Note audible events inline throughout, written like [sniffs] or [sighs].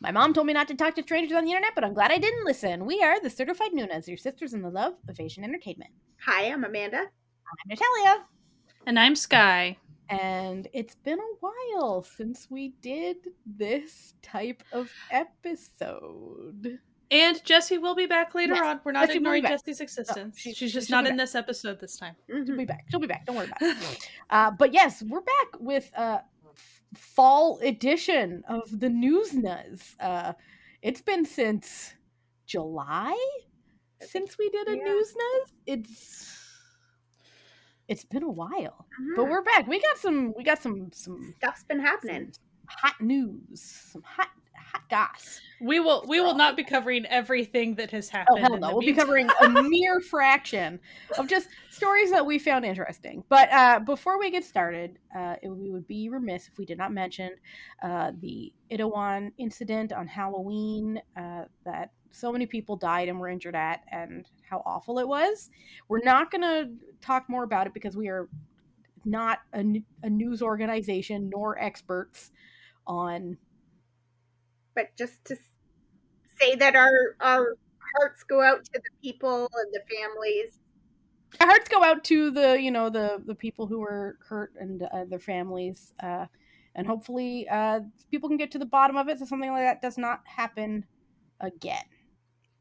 My mom told me not to talk to strangers on the internet, but I'm glad I didn't listen. We are the Certified Nunas, your sisters in the love of Asian entertainment. Hi, I'm Amanda. I'm Natalia. And I'm Sky. And it's been a while since we did this type of episode. And Jesse will be back later Yes, on. We're not Jessie ignoring. Jesse's existence. she- She's just not in back. this episode this time. She'll be back. She'll be back. Don't worry about it. [laughs] Uh, but yes, we're back with a f- fall edition of the News Nuz. Uh, it's been since July since we did a yeah. News Nuz. It's it's been a while, but Mhm. we're back. We got some. We got some some, Stuff's been happening. some hot news. Some hot hot goss. We will we will not be covering everything that has Oh happened. hell in no! We'll be covering a [laughs] mere fraction of just stories that we found interesting. But uh, before we get started, uh, it, we would be remiss if we did not mention uh, the Itaewon incident on Halloween uh, that so many people died and were injured at, and how awful it was. We're not going to talk more about it because we are not a news organization nor experts on But just to say that our our hearts go out to the people and the families. our hearts go out to the you know the the people who were hurt and uh, their families uh and hopefully uh people can get to the bottom of it so something like that does not happen again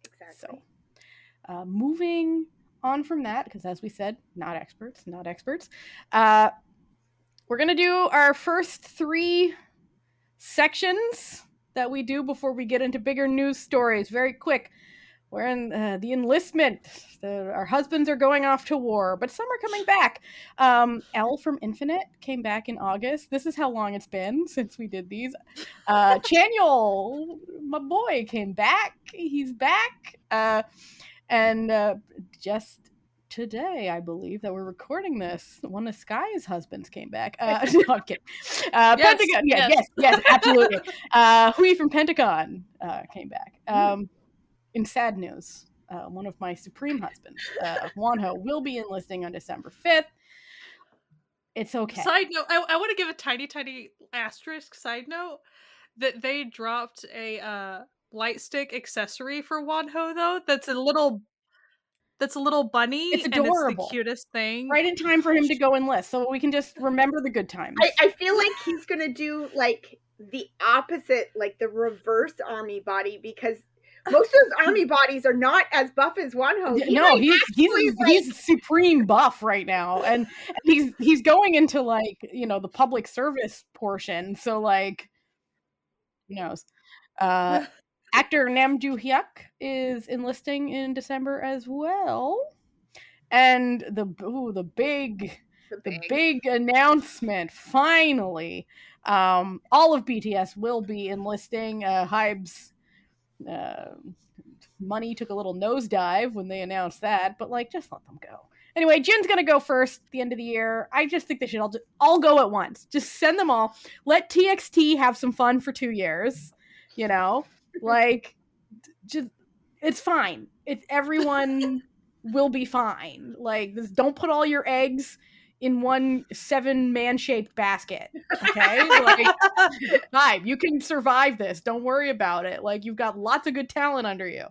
Exactly. so uh moving on from that because as we said not experts not experts uh we're gonna do our first three sections that we do before we get into bigger news stories very quick we're in uh, the enlistment. The, our husbands are going off to war, but some are coming back. Um, L from Infinite came back in August. This is how long it's been [laughs] since we did these. Uh, Chanyeol, my boy, came back. He's back. Uh, and uh, just today, I believe that we're recording this, one of Sky's husbands came back. [laughs] Uh, [laughs] no, I'm kidding. Uh, Yes, Pentagon, yeah, yes. yes, yes, absolutely. uh, Hui from Pentagon uh, came back. Um, in sad news, uh, one of my supreme husbands, uh, Wonho, will be enlisting on December 5th. It's okay. Side note, I, I want to give a tiny, tiny asterisk side note that they dropped a uh, light stick accessory for Wonho though. That's a little that's a little bunny. It's and adorable. it's the cutest thing. right in time for him to go enlist, so we can just [laughs] remember the good times. I, I feel like he's gonna do like the opposite, like the reverse army body, because most of those [laughs] army bodies are not as buff as Wonho. Yeah, He no, he's he's like- he's supreme buff right now, and, and he's he's going into like you know the public service portion. So like, who knows? Uh, [laughs] actor Nam Joo Hyuk is enlisting in December as well, and the ooh, the big the the big- big announcement finally um all of bts will be enlisting. Uh hybe's uh, money took a little nosedive when they announced that but like just let them go. Anyway jin's gonna go first at the end of the year. I just think they should all, ju- all go at once. Just send them all. Let txt have some fun for two years you know like just it's fine it's everyone [laughs] will be fine like this, don't put all your eggs in one seven man shaped basket. Okay? [laughs] like hi, you can survive this. Don't worry about it. Like you've got lots of good talent under you.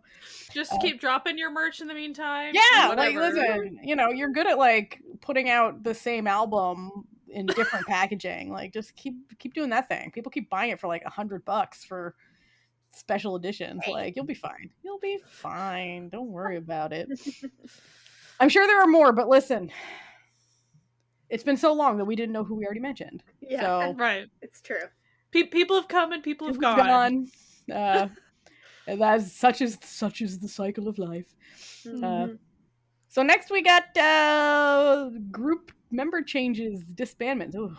Just Uh, keep dropping your merch in the meantime. Yeah, like listen, you know, you're good at like putting out the same album in different [laughs] packaging. Like just keep keep doing that thing. People keep buying it for like a hundred bucks for special editions. Right. Like you'll be fine. You'll be fine. Don't worry about it. [laughs] I'm sure there are more, but listen. It's been so long that we didn't know who we already mentioned. yeah, so- Right. it's true. Pe- people have come and people have gone. gone. Uh, that's such is such is the cycle of life. Uh, Mhm. So next we got uh, group member changes, disbandments. Ooh.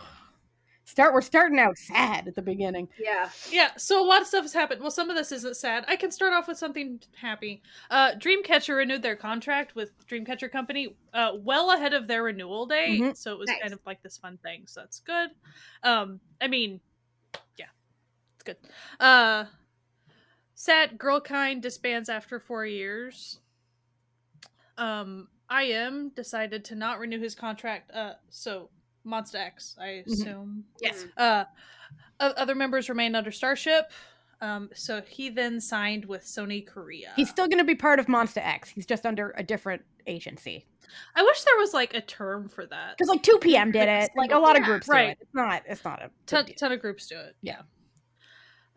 Start. We're starting out sad at the beginning. yeah, Yeah, so a lot of stuff has happened. Well, some of this isn't sad. I can start off with something happy. Uh, Dreamcatcher renewed their contract with Dreamcatcher Company uh, well ahead of their renewal date, Mhm. so it was Nice. kind of like this fun thing. So that's good. Um, I mean, yeah, it's good. Uh, sad Girlkind disbands after four years. Um, IM decided to not renew his contract. Uh, so Monsta X, I assume. Yes. Mhm. Uh, other members remain under Starship. Um, so he then signed with Sony Korea. He's still going to be part of Monsta X. He's just under a different agency. I wish there was like a term for that. Because like 2 PM did it. Like a lot of Yeah, groups right. do it. It's not. It's not a. ton, ton of groups do it. Yeah.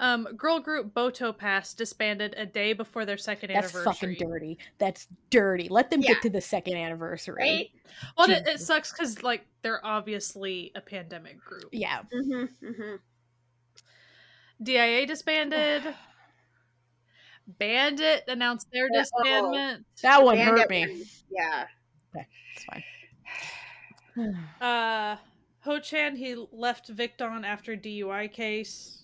Um, girl group Botopass disbanded a day before their second That's anniversary. That's fucking dirty. That's dirty. Let them Yeah. get to the second anniversary. Right? Well, it, it sucks because like they're obviously a pandemic group. Yeah. Mm-hmm, mm-hmm. DIA disbanded. Bandit announced their Yeah, oh. disbandment. That one Bandit hurt me. one, Yeah. It's fine. [sighs] Uh, Heochan he left Victon after DUI case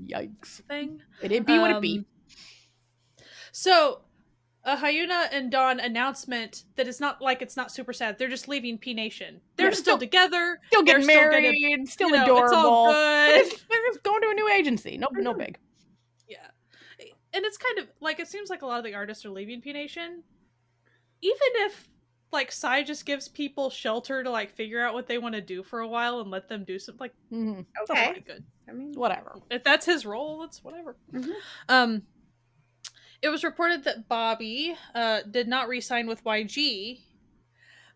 Yikes. thing. It did be what it be. Um, So, a Hyuna and Dawn announcement that it's not like it's not super sad. They're just leaving P Nation. They're They're still still- together. Still getting they're still gonna- married. still you know, adorable. It's all They're good. just, [laughs] they're just going to a new agency. No, no Mhm. big. Yeah. And it's kind of like it seems like a lot of the artists are leaving P Nation. Even if like Psy just gives people shelter to like figure out what they want to do for a while and let them do something like mm-hmm. that's Okay. pretty good. I mean, Whatever. If that's his role, that's whatever. Mhm. Um it was reported that Bobby uh did not re-sign with YG,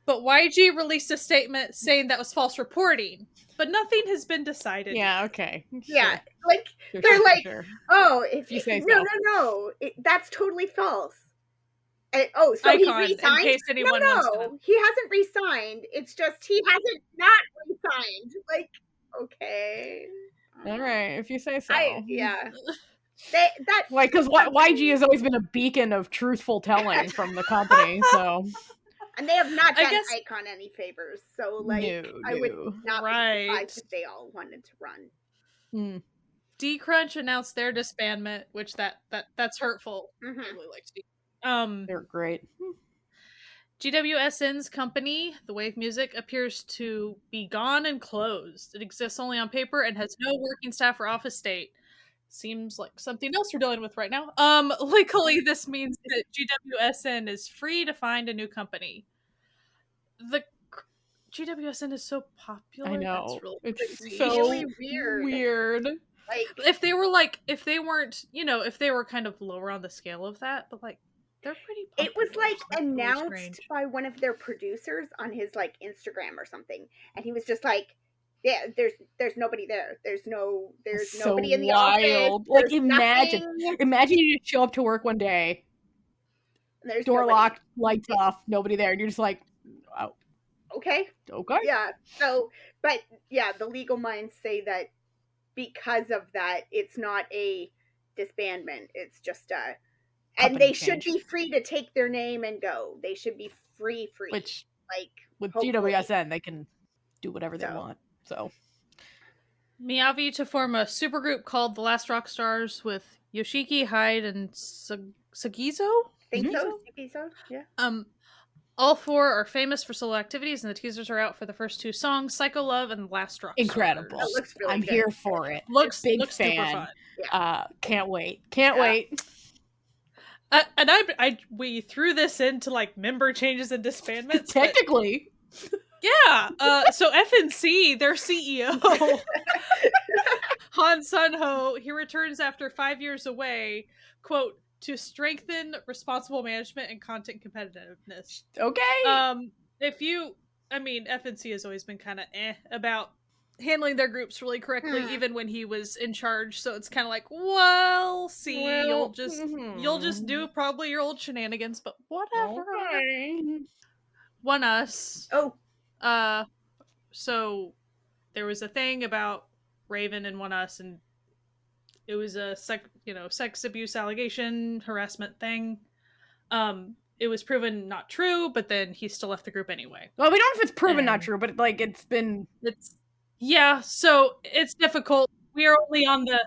but YG released a statement saying that was false reporting. But nothing has been decided. Yeah. Okay. yeah. Sure. Like, Sure, they're sure, like- sure. oh, if You say no, so. no, no, it, that's totally false. And- oh, so iKON, he in resigned? case anyone no, wants to no, he hasn't resigned. It's just he hasn't not resigned. Like, okay, All right, if you say so. I yeah. [laughs] They, that Like, because YG has always been a beacon of truthful telling from the company, [laughs] so and they have not done guess- iKON any favors. So like, no, I would no. not be Right. surprised if they all wanted to run. Hmm. D Crunch announced their disbandment, which that that that's hurtful. hmm I really like D. Um They're great. GWSN's company, The Wave Music, appears to be gone and closed. It exists only on paper and has no working staff or office state. Seems like something else we're dealing with right now. Um, [laughs] legally, this means that GWSN is free to find a new company. The GWSN is so popular. I know. That's really It's crazy. so really weird. weird. Like, if they were like, if they weren't, you know, if they were kind of lower on the scale of that, but like, they're pretty. it was like that's announced strange. by one of their producers on his like Instagram or something, and he was just like, "Yeah, there's there's nobody there. There's no there's So nobody in the wild. office. Like, imagine- nothing. Imagine you just show up to work one day, There's door nobody. locked, lights off, nobody there, and you're just like, oh, Okay, okay. yeah. So, but yeah, the legal minds say that because of that, it's not a disbandment. It's just a, and Company they should be free to take their name and go. They should be free, free. Which like with hopefully. GWSN they can do whatever they So. want. So Miyavi to form a supergroup called the Last Rock Stars with Yoshiki, Hyde, and Sag- Sagizo. think Mhm. so. Think. Yeah. Um, all four are famous for solo activities, and the teasers are out for the first two songs, "Psycho Love" and "Last Rock." Incredible. That looks really I'm good. here for it. Looks Big looks super fan. fun. Uh, can't wait. Can't Yeah. wait. Uh, and I, I, we threw this into like member changes and disbandments. but- Technically, yeah. Uh, so FNC, their CEO, [laughs] Han Sunho, he returns after five years away. Quote to strengthen responsible management and content competitiveness. okay. Um, if you, I mean, FNC has always been kind of eh about handling their groups really correctly, Hmm. even when he was in charge. So it's kind of like, well, see, you'll Well, just mhm. you'll just do probably your old shenanigans, but whatever. Okay. ONEUS. Oh, Uh, so there was a thing about Raven and ONEUS, and it was a sec, you know, sex abuse allegation, harassment thing. Um, it was proven not true, but then he still left the group anyway. Well, we don't know if it's proven not true, but like it's been It's yeah, so it's difficult. We are only on the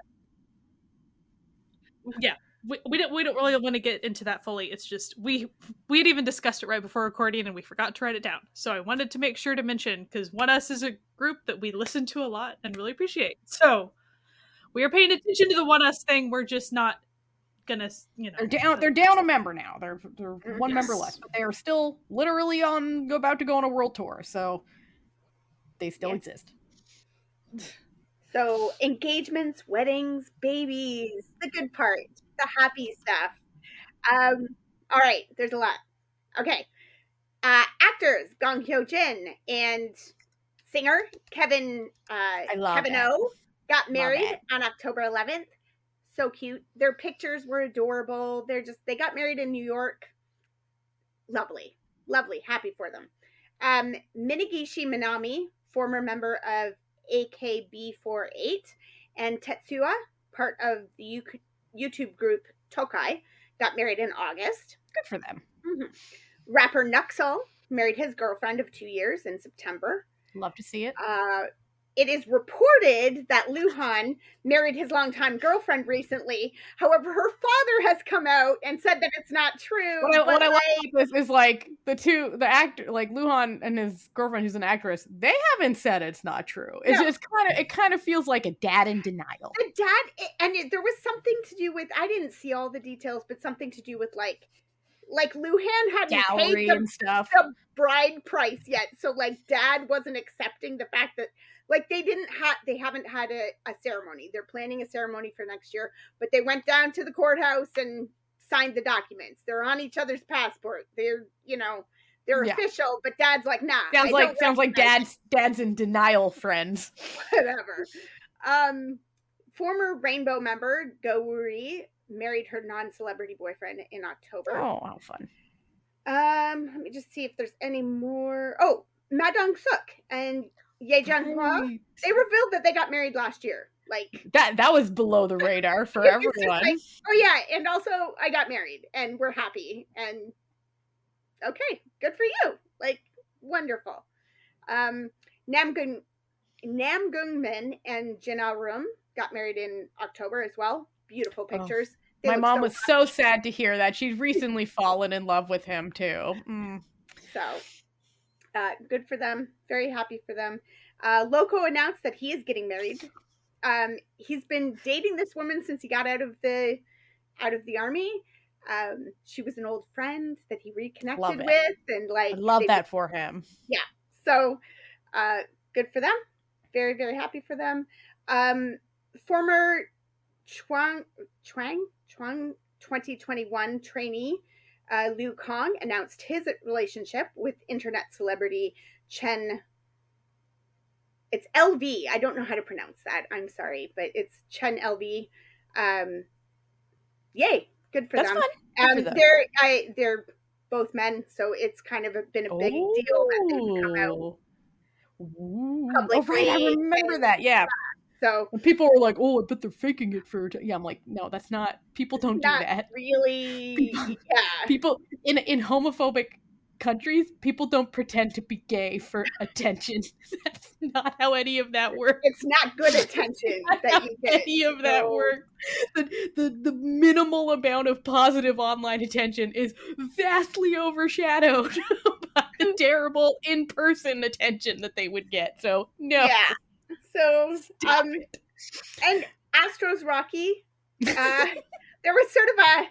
yeah. We, we don't we don't really want to get into that fully. It's just we we had even discussed it right before recording and we forgot to write it down. So I wanted to make sure to mention because ONEUS is a group that we listen to a lot and really appreciate. So we are paying attention to the ONEUS thing. We're just not gonna you know they're down. They're down a member now. They're they're mm, one member Yes. less, but they are still literally on about to go on a world tour. So they still Yeah. exist. So engagements, weddings, babies, the good part, the happy stuff. Um, all right, there's a lot. Okay. Uh, actors Gong Hyo Jin and singer Kevin uh, Kevin it. O got married on October 11th. So cute. Their pictures were adorable. They're just they got married in New York. Lovely, lovely. Happy for them. Um, Minegishi Minami, former member of AKB48, and Tetsuya, part of the YouTube group Tokai, got married in August. Good for them. Mhm. Rapper Nucksal married his girlfriend of two years in September. Love to see it. Uh, it is reported that Luhan married his longtime girlfriend recently. However, her father has come out and said that it's not true. What I, what I like, about this is like the two, the actor, like Luhan and his girlfriend, who's an actress, they haven't said it's not true. It's No. just kind of, it kind of feels like a dad in denial. the dad, and it, there was something to do with, I didn't see all the details, but something to do with like, like Luhan hadn't Dowry paid the and stuff. the bride price yet. So like dad wasn't accepting the fact that like they didn't have they haven't had a, a ceremony. They're planning a ceremony for next year, but they went down to the courthouse and signed the documents. They're on each other's passport. They're you know they're Yeah. official, but dad's like, nah. Sounds like sounds like dad's dad's in denial, friends. [laughs] whatever. Um, former Rainbow member Go Wuri married her non-celebrity boyfriend in October. Oh, how fun! Um, let me just see if there's any more. Oh, Ma Dong Suk and Ye Jung Hwa. Right. They revealed that they got married last year. Like, That that was below the [laughs] radar for everyone. like- oh yeah, and also I got married and we're happy and okay, good for you. Like, wonderful. Um, Namgung Namgung Min and Jin Rum got married in October as well. Beautiful Oh, pictures. They My mom so was so sad to hear that. She's recently fallen in love with him too. Mm. So, uh, good for them. Very happy for them. Uh, Loco announced that he is getting married. Um, he's been dating this woman since he got out of the out of the army. Um, she was an old friend that he reconnected with, and like I love that for him. Yeah. So, uh, good for them. Very very happy for them. Um, former Chuang Chuang Chuang 2021 trainee uh, Liu Kong announced his relationship with internet celebrity Chen. It's LV. I don't know how to pronounce that. I'm sorry, but it's Chen LV. Um, yay, good for That's them. fun. Good for Um, them. they're I they're both men, so it's kind of a, been a big deal that they've come out. Ooh. Ooh. Oh, right. I remember and- that. Yeah. So When people were like, "Oh, I bet they're faking it for," yeah, I'm like, "No, that's not. People don't do that. really, People- [laughs] yeah. People in in homophobic countries, people don't pretend to be gay for attention. [laughs] that's not how any of that works. It's not good [laughs] attention that you get. any of that works. The, the the minimal amount of positive online attention is vastly overshadowed by the terrible in person attention that they would get. So no, Yeah. So, stop um, it. and Astros Rocky, [laughs] uh, there was sort of a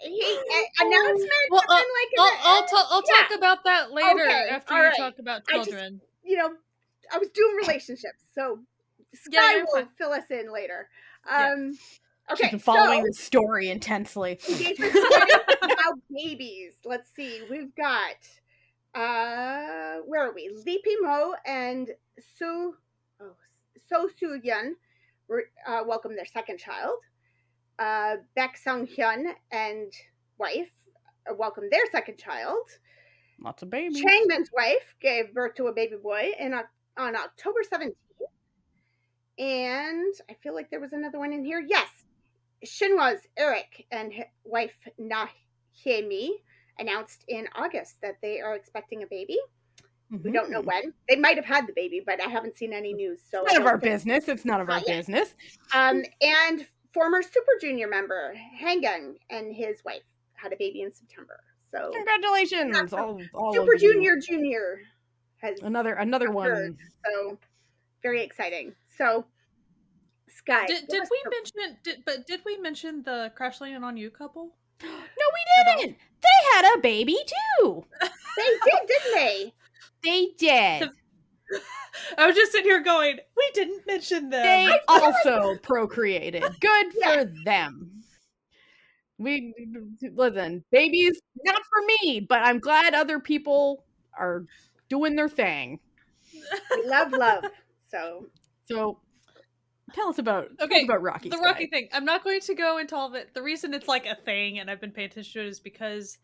he, a- announcement. Well, but uh, then, like, I'll the I'll, ta- I'll yeah. talk about that later Okay, after all you right. talk about I just- children. you know, I was doing relationships, so [laughs] Sky you're will fine. fill us in later. Yeah. Um, She's okay, been following so, this story intensely. engagement started, now babies. Let's see. We've got uh where are we? Lee Pil-mo and So oh, So Soo Yun uh, welcome their second child. Uh, Baek Sung Hyun and wife uh, welcome their second child. Lots of babies. Changmin's wife gave birth to a baby boy in on October 17th. And I feel like there was another one in here. Yes. Shinhwa's Eric and wife Na Hyemi announced in August that they are expecting a baby. We don't know Mhm. when. They might have had the baby, but I haven't seen any news. So I None of our business. It's none of our yet. business. Um, and former Super Junior member Hangeng and his wife had a baby in September. So Congratulations, all, all Super of you. Junior Junior has Another another occurred. one. So very exciting. So Sky, Did, did we the- mention? Did, but did we mention the crash landing on you couple? [gasps] No, we didn't. They had a baby too. They did, didn't they? They did. [laughs] I was just sitting here going, we didn't mention them. They I feel like- also procreated. Good Yeah. for them. We listen, babies not for me, but I'm glad other people are doing their thing. We love love. So So tell us about Okay, about Rocky. the Sky. Rocky thing. I'm not going to go into all of it. The reason it's like a thing and I've been paying attention to it is because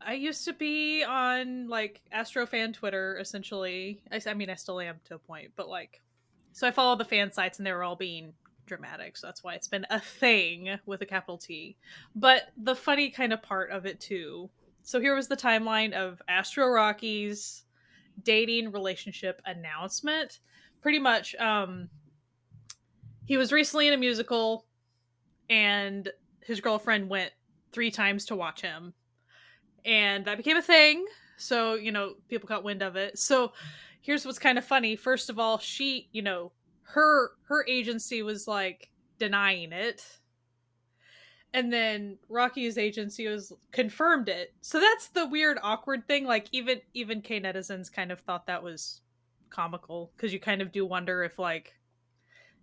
I used to be on like Astro fan Twitter essentially. I mean, I still am to a point, but like, so I follow the fan sites and they were all being dramatic. So that's why it's been a thing with a capital T. But the funny kind of part of it too. So here was the timeline of Astro Rocky's dating relationship announcement. Pretty much, um, he was recently in a musical and his girlfriend went three times to watch him. And that became a thing. So you know people got wind of it. So here's what's kind of funny. First of all she you know her her agency was like denying it. And then rocky's agency was confirmed it. So that's the weird awkward thing. Like even even k netizens kind of thought that was comical because you kind of do wonder if like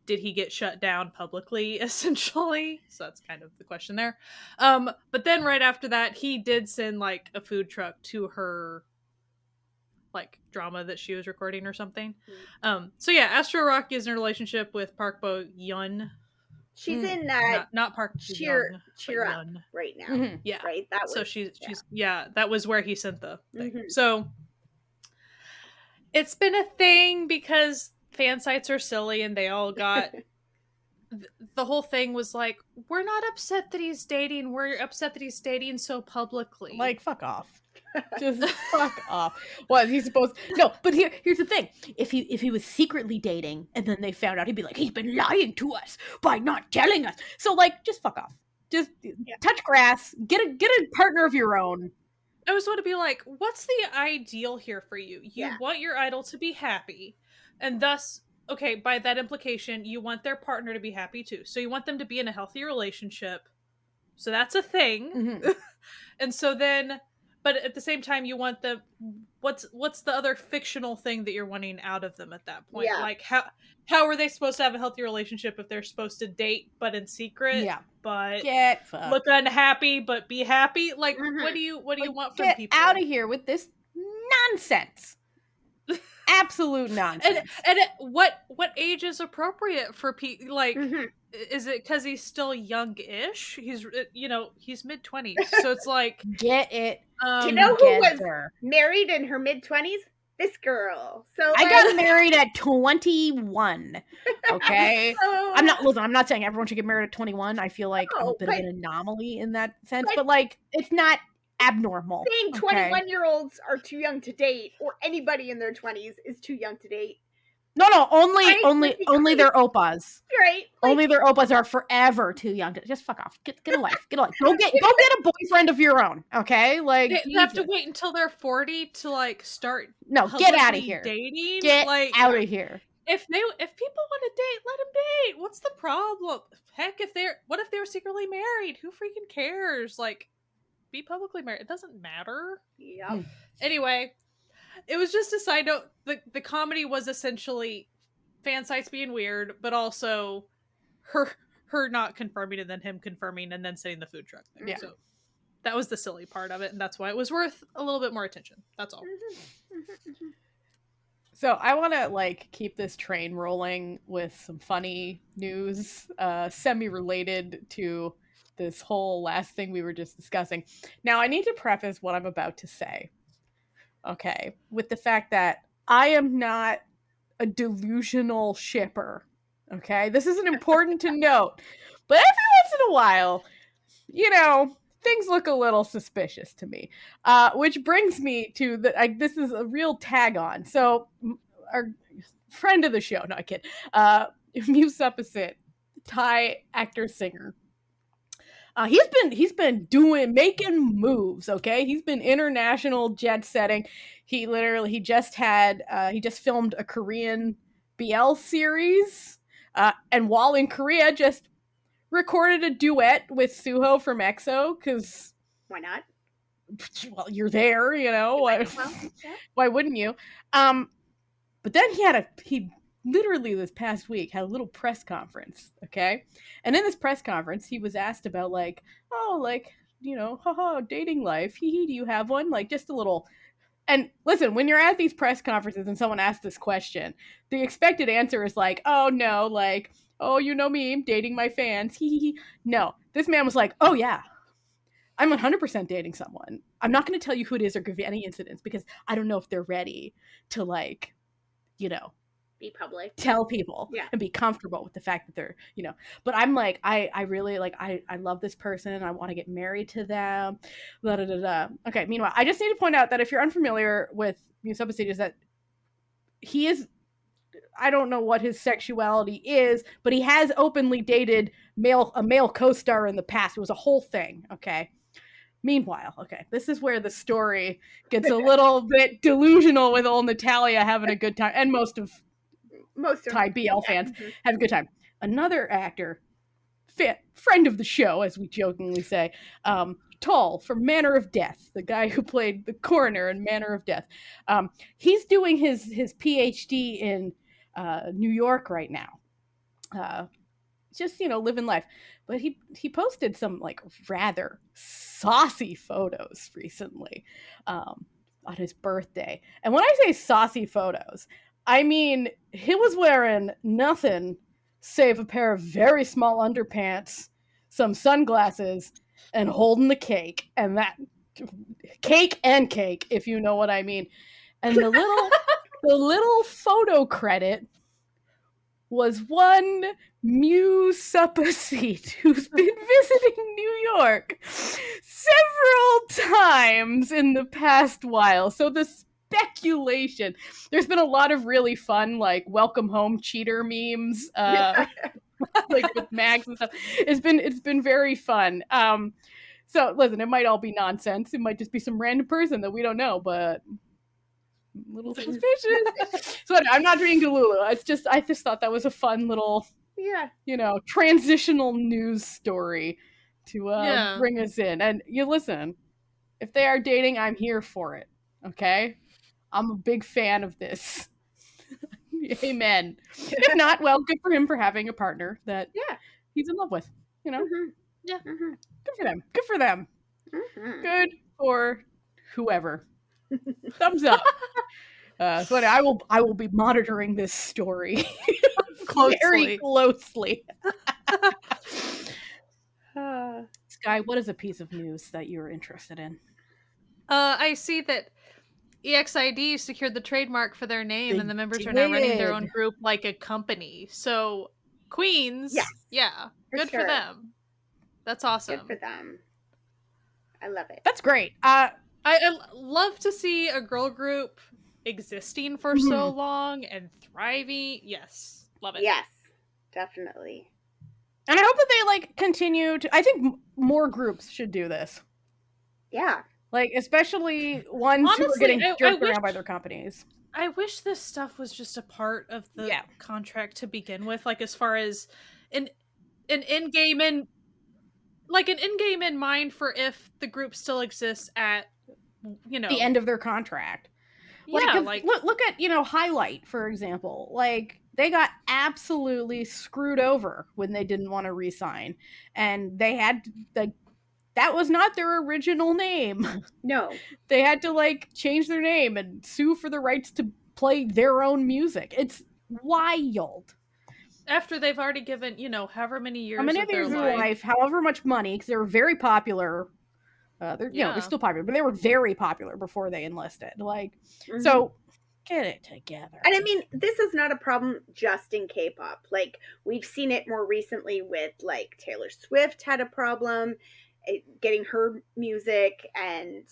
did he get shut down publicly [laughs] essentially so that's kind of the question there um but then right after that he did send like a food truck to her like drama that she was recording or something um so yeah astro rock is in a relationship with park bo yun she's Mm, in uh, not, not park cheer Young, cheer up Yun. right now. Mhm. yeah Right. That was so she's yeah. she's yeah that was where he sent the thing Mhm. so it's been a thing because fan sites are silly and they all got [laughs] the whole thing was like we're not upset that he's dating we're upset that he's dating so publicly Like fuck off. [laughs] Just fuck off. Was he supposed? No, but here, here's the thing. If he if he was secretly dating and then they found out, he'd be like, he's been lying to us by not telling us. So like, just fuck off. Just touch grass. Get a get a partner of your own. i was want to be like what's the ideal here for you you Yeah. want your idol to be happy and thus okay by that implication you want their partner to be happy too so you want them to be in a healthy relationship so that's a thing Mhm. [laughs] and so then but at the same time you want the what's what's the other fictional thing that you're wanting out of them at that point Yeah. like how how are they supposed to have a healthy relationship if they're supposed to date but in secret Yeah. but Get fucked. look unhappy but be happy like Mhm. what do you what do you want from get people out of here with this nonsense. Absolute nonsense. and and at what what age is appropriate for people like Mhm. is it because he's still youngish he's uh, you know he's mid-20s so it's like get it um, you know who was- together. married in her mid twenties. This girl. So I got [laughs] married at 21. Okay. [laughs] so- I'm not listen, I'm not saying everyone should get married at 21. I feel like I'm a bit but- of an anomaly in that sense, but- but like it's not abnormal. saying okay? 21 year olds are too young to date or anybody in their 20s is too young to date No, no, only Right? only Like, only their opas. right like, only their opas are forever too young to just fuck off. Get get a life. Get a life. Go get go get a boyfriend of your own. Okay? Like they, they have to wait until they're 40 to like start No, get out of here. dating Get like out of here. if they if people want to date let them date what's the problem heck if they're what if they're secretly married who freaking cares like be publicly married it doesn't matter. Yep. Hmm. anyway it was just a side note the the comedy was essentially fan sites being weird but also her her not confirming and then him confirming and then setting the food truck there Yeah. so that was the silly part of it and that's why it was worth a little bit more attention. That's all. Mm-hmm. Mm-hmm. Mm-hmm. So I want to like keep this train rolling with some funny news, uh, semi-related to this whole last thing we were just discussing. Now I need to preface what I'm about to say, okay, with the fact that I am not a delusional shipper. Okay, this isn't important to [laughs] note, but every once in a while, you know, things look a little suspicious to me. Uh, which brings me to the. I, this is a real tag on. So our friend of the show, not kid, uh, [laughs] Mew Suppasit, Thai actor singer. Uh, he's been he's been doing making moves. Okay, he's been international jet setting. He literally he just had uh, he just filmed a Korean BL series, uh, and while in Korea, just recorded a duet with Suho from EXO because why not [sniffs] well you're there, you know. Why, well, [laughs] yeah. why wouldn't you? Um, But then he had a he literally this past week had a little press conference, okay? And in this press conference, he was asked about like, oh, like, you know, haha, dating life. Hee hee, do you have one? Like just a little and listen, when you're at these press conferences and someone asks this question, the expected answer is like, oh no, like, oh, you know me, I'm dating my fans. Hee hee. No. This man was like, oh yeah. I'm 100% dating someone. I'm not going to tell you who it is or give you any incidents because I don't know if they're ready to like, you know, Be public. tell people Yeah. and be comfortable with the fact that they're you know but i'm like i i really like i i love this person i want to get married to them da, da, da, da. okay meanwhile i just need to point out that if you're unfamiliar with Musopa is that he is i don't know what his sexuality is but he has openly dated male a male co-star in the past it was a whole thing okay Meanwhile, okay, this is where the story gets a [laughs] little bit delusional with old Natalia having a good time, and most of Most of Thai BL yeah, fans mhm. have a good time. Another actor, fa- friend of the show, as we jokingly say, um, Tul from Manner of Death, the guy who played the coroner in Manner of Death. Um, he's doing his his PhD in uh, New York right now. Uh, just you know, living life. But he he posted some like rather saucy photos recently um, on his birthday. And when I say saucy photos, I mean, he was wearing nothing save a pair of very small underpants, some sunglasses, and holding the cake. And that cake and cake, if you know what I mean. And the little [laughs] the little photo credit was one Mew Suppasit [laughs] who's been [laughs] visiting New York several times in the past while. So the speculation. There's been a lot of really fun like welcome home cheater memes uh [laughs] like with mags and stuff. It's been it's been very fun. Um so listen it might all be nonsense. It might just be some random person that we don't know but a little suspicious. [laughs] So i'm not being delulu it's just i just thought that was a fun little yeah. you know transitional news story to uh Yeah. bring us in. And you listen if they are dating i'm here for it okay i'm a big fan of this [laughs] amen if not well good for him for having a partner that Yeah. he's in love with you know Mhm. Yeah. Mhm. good for them good for them Mhm. good for whoever [laughs] thumbs up uh so i will i will be monitoring this story [laughs] closely. very Closely. closely Uh, Sky, what is a piece of news that you're interested in? Uh, I see that EXID secured the trademark for their name, They and the members are now running their own group like a company. So, Queens, Yes, yeah, for good sure. for them. That's awesome. good for them. I love it. That's great. Uh, I, I love to see a girl group existing for so long and thriving. Yes, love it. Yes, definitely. and I hope that they like continue to. I think m- more groups should do this. Yeah. Like, especially ones who are Honestly, getting I- I jerked wish- around by their companies. I wish this stuff was just a part of the Yeah. contract to begin with, like as far as an an in game in like an in game in mind for if the group still exists at you know The end of their contract. Like, yeah like look, look at you know Highlight for example. Like they got absolutely screwed over when they didn't want to resign, and they had like that was not their original name. [laughs] No. they had to like change their name and sue for the rights to play their own music. It's wild. after they've already given you know however many years How many of of their years of life, their life, however much money, because they were very popular. Uh, they're you know Yeah. they're still popular, but they were very popular before they enlisted. Like Mhm. so, get it together. And I mean, this is not a problem just in K-pop. Like we've seen it more recently with like Taylor Swift had a problem getting her music, and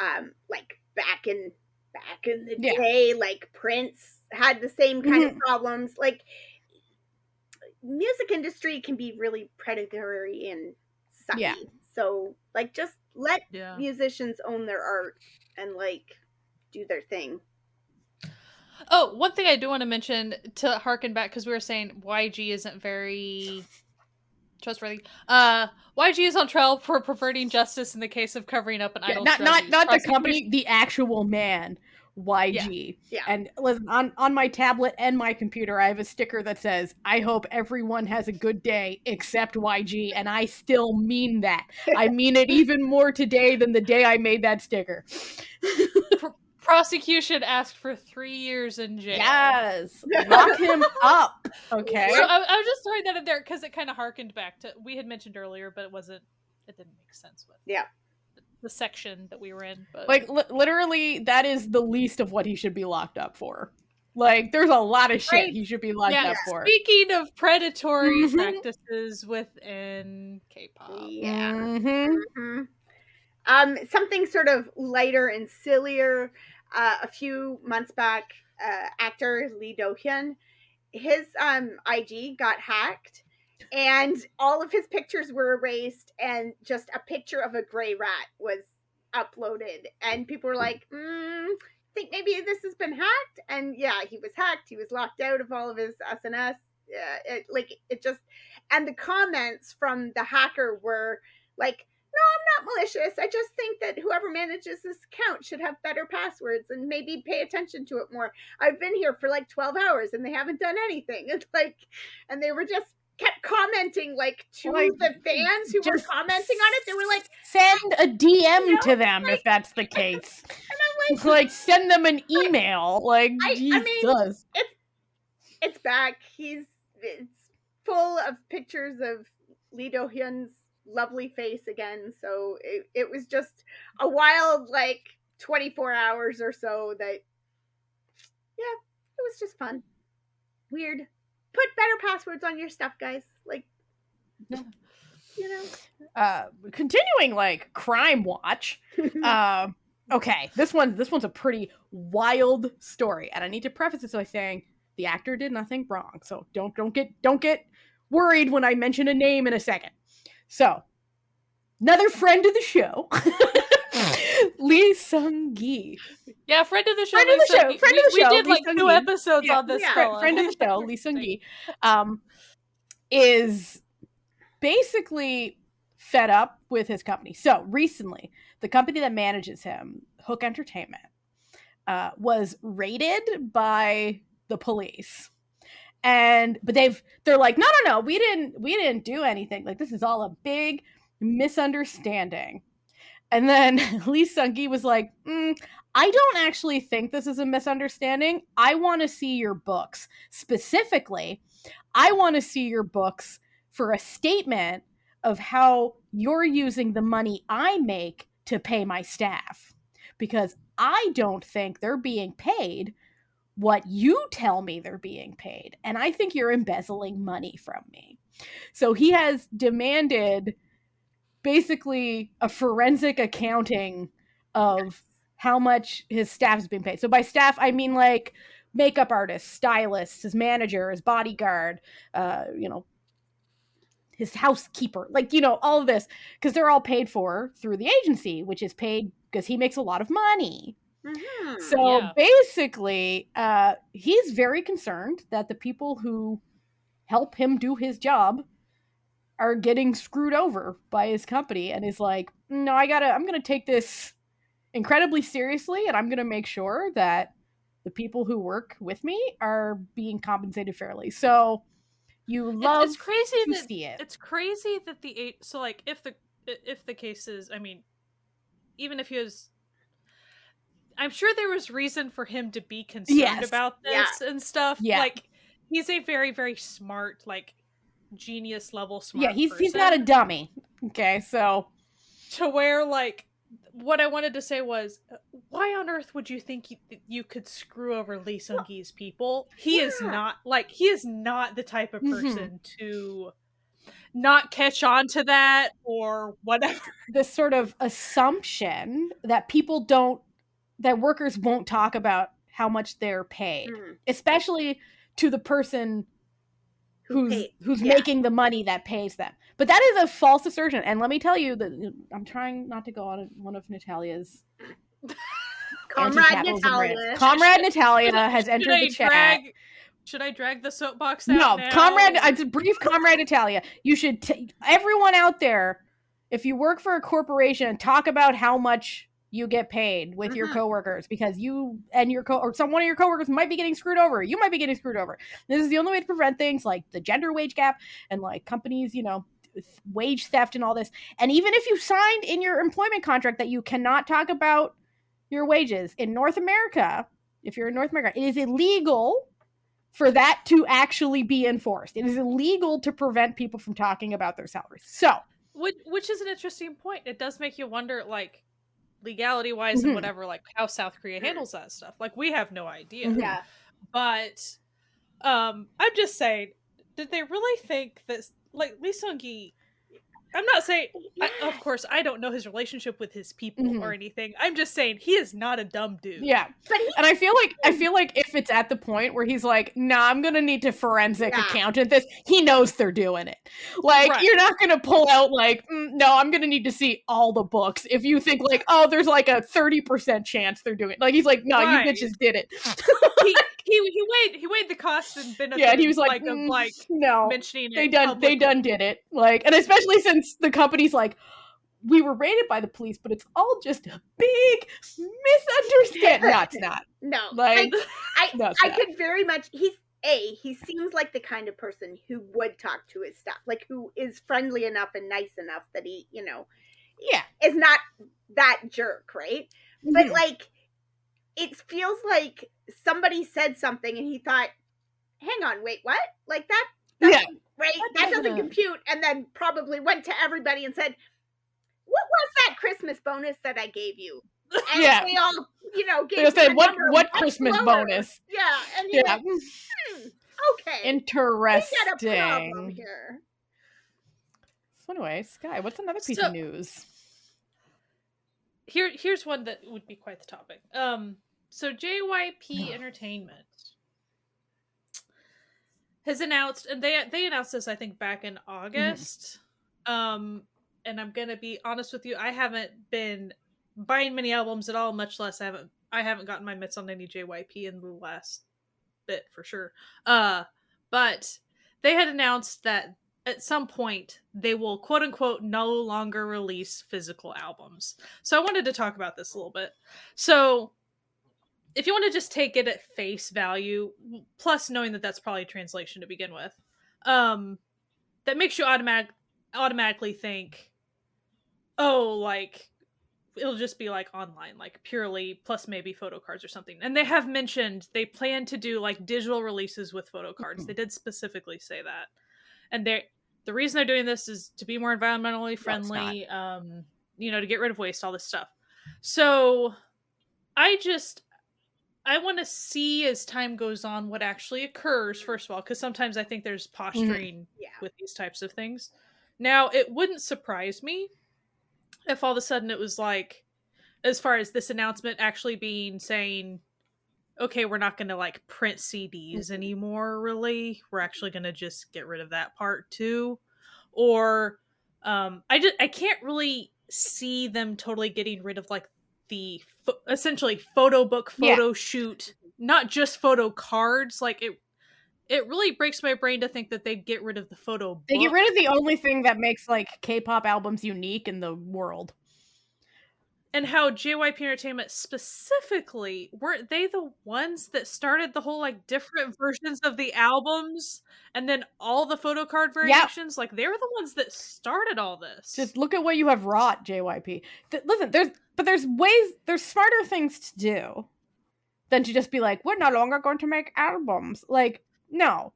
um, like back in back in the Yeah. day, like Prince had the same kind Mhm. of problems. Like music industry can be really predatory and sucky. Yeah. So like, just let yeah musicians own their art and like do their thing. oh one thing i do want to mention to harken back because we were saying yg isn't very trustworthy uh yg is on trial for perverting justice in the case of covering up an Yeah, idol's not not not the company, the actual man YG. Yeah. And listen, on, on my tablet and my computer, I have a sticker that says, I hope everyone has a good day except YG. And I still mean that. I mean it [laughs] even more today than the day I made that sticker. Prosecution asked for three years in jail. Yes. [laughs] Lock him up. Okay. So I, I was just throwing that in there because it kind of harkened back to we had mentioned earlier, but it wasn't. It didn't make sense with Yeah. the, the section that we were in. But Like, li- literally, that is the least of what he should be locked up for. Like, there's a lot of shit Right. he should be locked yeah. up for. Speaking of predatory Mhm. practices within K-pop, Yeah. Mhm. Mhm. Um, something sort of lighter and sillier. Uh, a few months back, uh, actor Lee Do Hyun, his um, IG got hacked, and all of his pictures were erased, and just a picture of a gray rat was uploaded, and people were like, mm, "Think maybe this has been hacked?" And yeah, he was hacked. He was locked out of all of his SNS. It, like it just, and the comments from the hacker were like no, I'm not malicious. I just think that whoever manages this account should have better passwords and maybe pay attention to it more. I've been here for like 12 hours and they haven't done anything. [laughs] It's like, and they were just kept commenting like to Like, the fans who were commenting on it. They were like, Send a DM You know, to them like- if that's the case. [laughs] and I'm like, [laughs] like, send them an email. Like, I- I Jesus. mean, it's back. He's it's full of pictures of Lee Do Hyun's lovely face again. So it, it was just a wild like 24 hours or so that yeah, it was just fun. Weird. Put better passwords on your stuff, guys. Like Yeah. you know. uh, continuing like crime watch. uh, [laughs] okay, this one this one's a pretty wild story, and I need to preface this by saying the actor did nothing wrong, so don't don't get don't get worried when I mention a name in a second. So, another friend of the show, [laughs] Lee Sung Gi, yeah, friend of the show. Friend of the Lee show, Sung-gi. friend we, of the show. we did Lee like two Sung-gi. episodes Yeah, on this yeah. friend of the [laughs] show, Lee Sung Gi, um, is basically fed up with his company. So recently, the company that manages him, Hook Entertainment, uh, was raided by the police. And but they've they're like, no, no, no, we didn't we didn't do anything. Like this is all a big misunderstanding. And then [laughs] Lee Sung-gi was like, mm, I don't actually think this is a misunderstanding. I want to see your books. Specifically, I want to see your books for a statement of how you're using the money I make to pay my staff. Because I don't think they're being paid what you tell me they're being paid. And I think you're embezzling money from me. So he has demanded basically a forensic accounting of how much his staff's being paid. So by staff, I mean like makeup artists, stylists, his manager, his bodyguard, uh, you know, his housekeeper, like, you know, all of this, because they're all paid for through the agency, which is paid because he makes a lot of money. Mhm. So Yeah. basically, uh, he's very concerned that the people who help him do his job are getting screwed over by his company and is like, no, I gotta, I'm gonna take this incredibly seriously and I'm gonna make sure that the people who work with me are being compensated fairly. So you It's- love it's crazy to that see it. it's crazy that the eight so like if the if the case is i mean even if he was i'm sure there was reason for him to be concerned Yes. about Yeah. this and stuff Yeah. like he's a very very smart like genius level smart Yeah, he's he's not a dummy. Okay, so to where like what i wanted to say was why on earth would you think you, you could screw over lee sung-gi's people he is not like he is not the type of Mhm. person to not catch on to that or whatever this sort of assumption that people don't that workers won't talk about how much they're paid Mm. especially to the person who's paid- who's yeah. making the money that pays them but that is a false assertion and let me tell you that i'm trying not to go on one of natalia's [laughs] Comrade. Natalia. comrade natalia [laughs] has Should entered I the chat drag, should i drag the soapbox out no now? comrade it's a brief comrade italia you should t- everyone out there if you work for a corporation and talk about how much you get paid with your Mhm. coworkers because you and your co or some one of your coworkers might be getting screwed over. You might be getting screwed over. This is the only way to prevent things like the gender wage gap and like companies, you know, wage theft and all this. And even if you signed in your employment contract that you cannot talk about your wages in North America, if you're in North America, it is illegal for that to actually be enforced. It is illegal to prevent people from talking about their salaries. So, Which, which is an interesting point. It does make you wonder, like, legality wise Mhm. and whatever, like how South Korea handles that stuff. Like, we have no idea. Mhm. Yeah. But um I'm just saying, did they really think that like Lee Seung Gi? I'm not saying, I, of course, I don't know his relationship with his people Mhm. or anything. I'm just saying he is not a dumb dude. yeah. But he, And I feel like I [laughs] feel like if it's at the point where he's like, "Nah, I'm gonna need to forensic Yeah. accountant this," he knows they're doing it. Like Right. you're not gonna pull out like, "Mm, "No, I'm gonna need to see all the books." If you think like, "Oh, there's like a thirty percent chance they're doing it," like he's like, "No, Right. you bitches did it." he, he he weighed he weighed the cost and benefit. yeah, and he was like, of "Mm, like "No, mentioning they it done they done did it." Like, and especially since the company's like. We were raided by the police, but it's all just a big misunderstanding. [laughs] no, it's not. no, Like, like, I, [laughs] no, I could very much. He's a. He seems like the kind of person who would talk to his staff, like who is friendly enough and nice enough that he, you know, Yeah. is not that jerk, right? But Mhm. like, it feels like somebody said something and he thought, "Hang on, wait, what? Like that? Yeah. That's, right? That That doesn't doesn't- compute." And then probably went to everybody and said, "What was that Christmas bonus that I gave you?" [laughs] And Yeah. they all, you know, gave They him said, "What what Christmas lower." bonus?" Yeah, and he Yeah, went, hmm, okay, we interesting. got a problem here. So anyway, Sky, what's another piece So- of news? here here's one that would be quite the topic. Um, so JYP Entertainment has announced, and they they announced this I think back in August. Um, and I'm gonna be honest with you, I haven't been buying many albums at all, much less I haven't I haven't gotten my mitts on any JYP in the last bit for sure. Uh, but they had announced that at some point they will quote unquote no longer release physical albums. So I wanted to talk about this a little bit. So if you want to just take it at face value, plus knowing that that's probably translation to begin with, um, that makes you automatic automatically think, oh, like it'll just be like online, like purely plus maybe photo cards or something. And they have mentioned they plan to do like digital releases with photo cards. Mhm. They did specifically say that. And they the reason they're doing this is to be more environmentally friendly, um, you know, to get rid of waste, all this stuff. So I just I want to see as time goes on what actually occurs, mm-hmm. first of all, because sometimes I think there's mm-hmm. posturing Yeah. with these types of things. Now, it wouldn't surprise me if all of a sudden it was like, as far as this announcement actually being saying, okay, we're not going to like print CDs mm-hmm. anymore, really. We're actually going to just get rid of that part too. Or um, I just, I can't really see them totally getting rid of like the pho- essentially photo book, Yeah. photo shoot, not just photo cards. Like it, it really breaks my brain to think that they'd get rid of the photo. book. They get rid of the only thing that makes like K-pop albums unique in the world. And how JYP Entertainment specifically weren't they the ones that started the whole like different versions of the albums and then all the photo card variations? Like they were the ones that started all this. Just look at what you have wrought, JYP. Th- listen, there's but there's ways, there's smarter things to do than to just be like, we're no longer going to make albums. Like, no.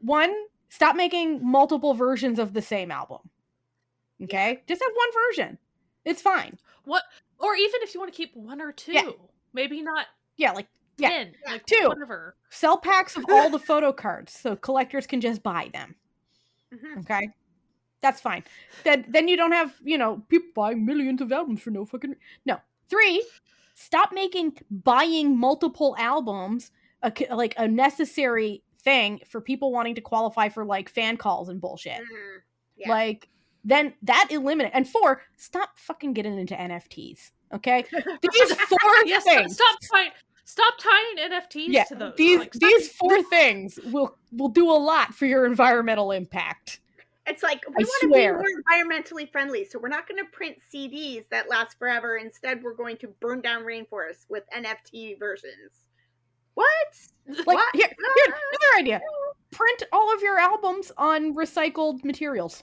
One, stop making multiple versions of the same album. Okay, just have one version. It's fine. what or even if you want to keep one or two. Yeah. Maybe not Yeah, like yeah, ten. Yeah. Like Two. whatever. sell packs of all the [laughs] photo cards so collectors can just buy them. Mhm. Okay. That's fine. Then then you don't have, you know, people buying millions of albums for no fucking No. Three, stop making buying multiple albums a, c- like a necessary thing for people wanting to qualify for like fan calls and bullshit. Mhm. Yeah. Like then that eliminate and four, stop fucking getting into NFTs. Okay? [laughs] These four Yes, stop, things. stop tying stop tying NFTs yeah, to those. these Like, these [laughs] four things will will do a lot for your environmental impact. It's like we I want to be more environmentally friendly, so we're not going to print CDs that last forever. Instead, we're going to burn down rainforests with NFT versions. What? Like What? here, here, ah, another idea. Print all of your albums on recycled materials.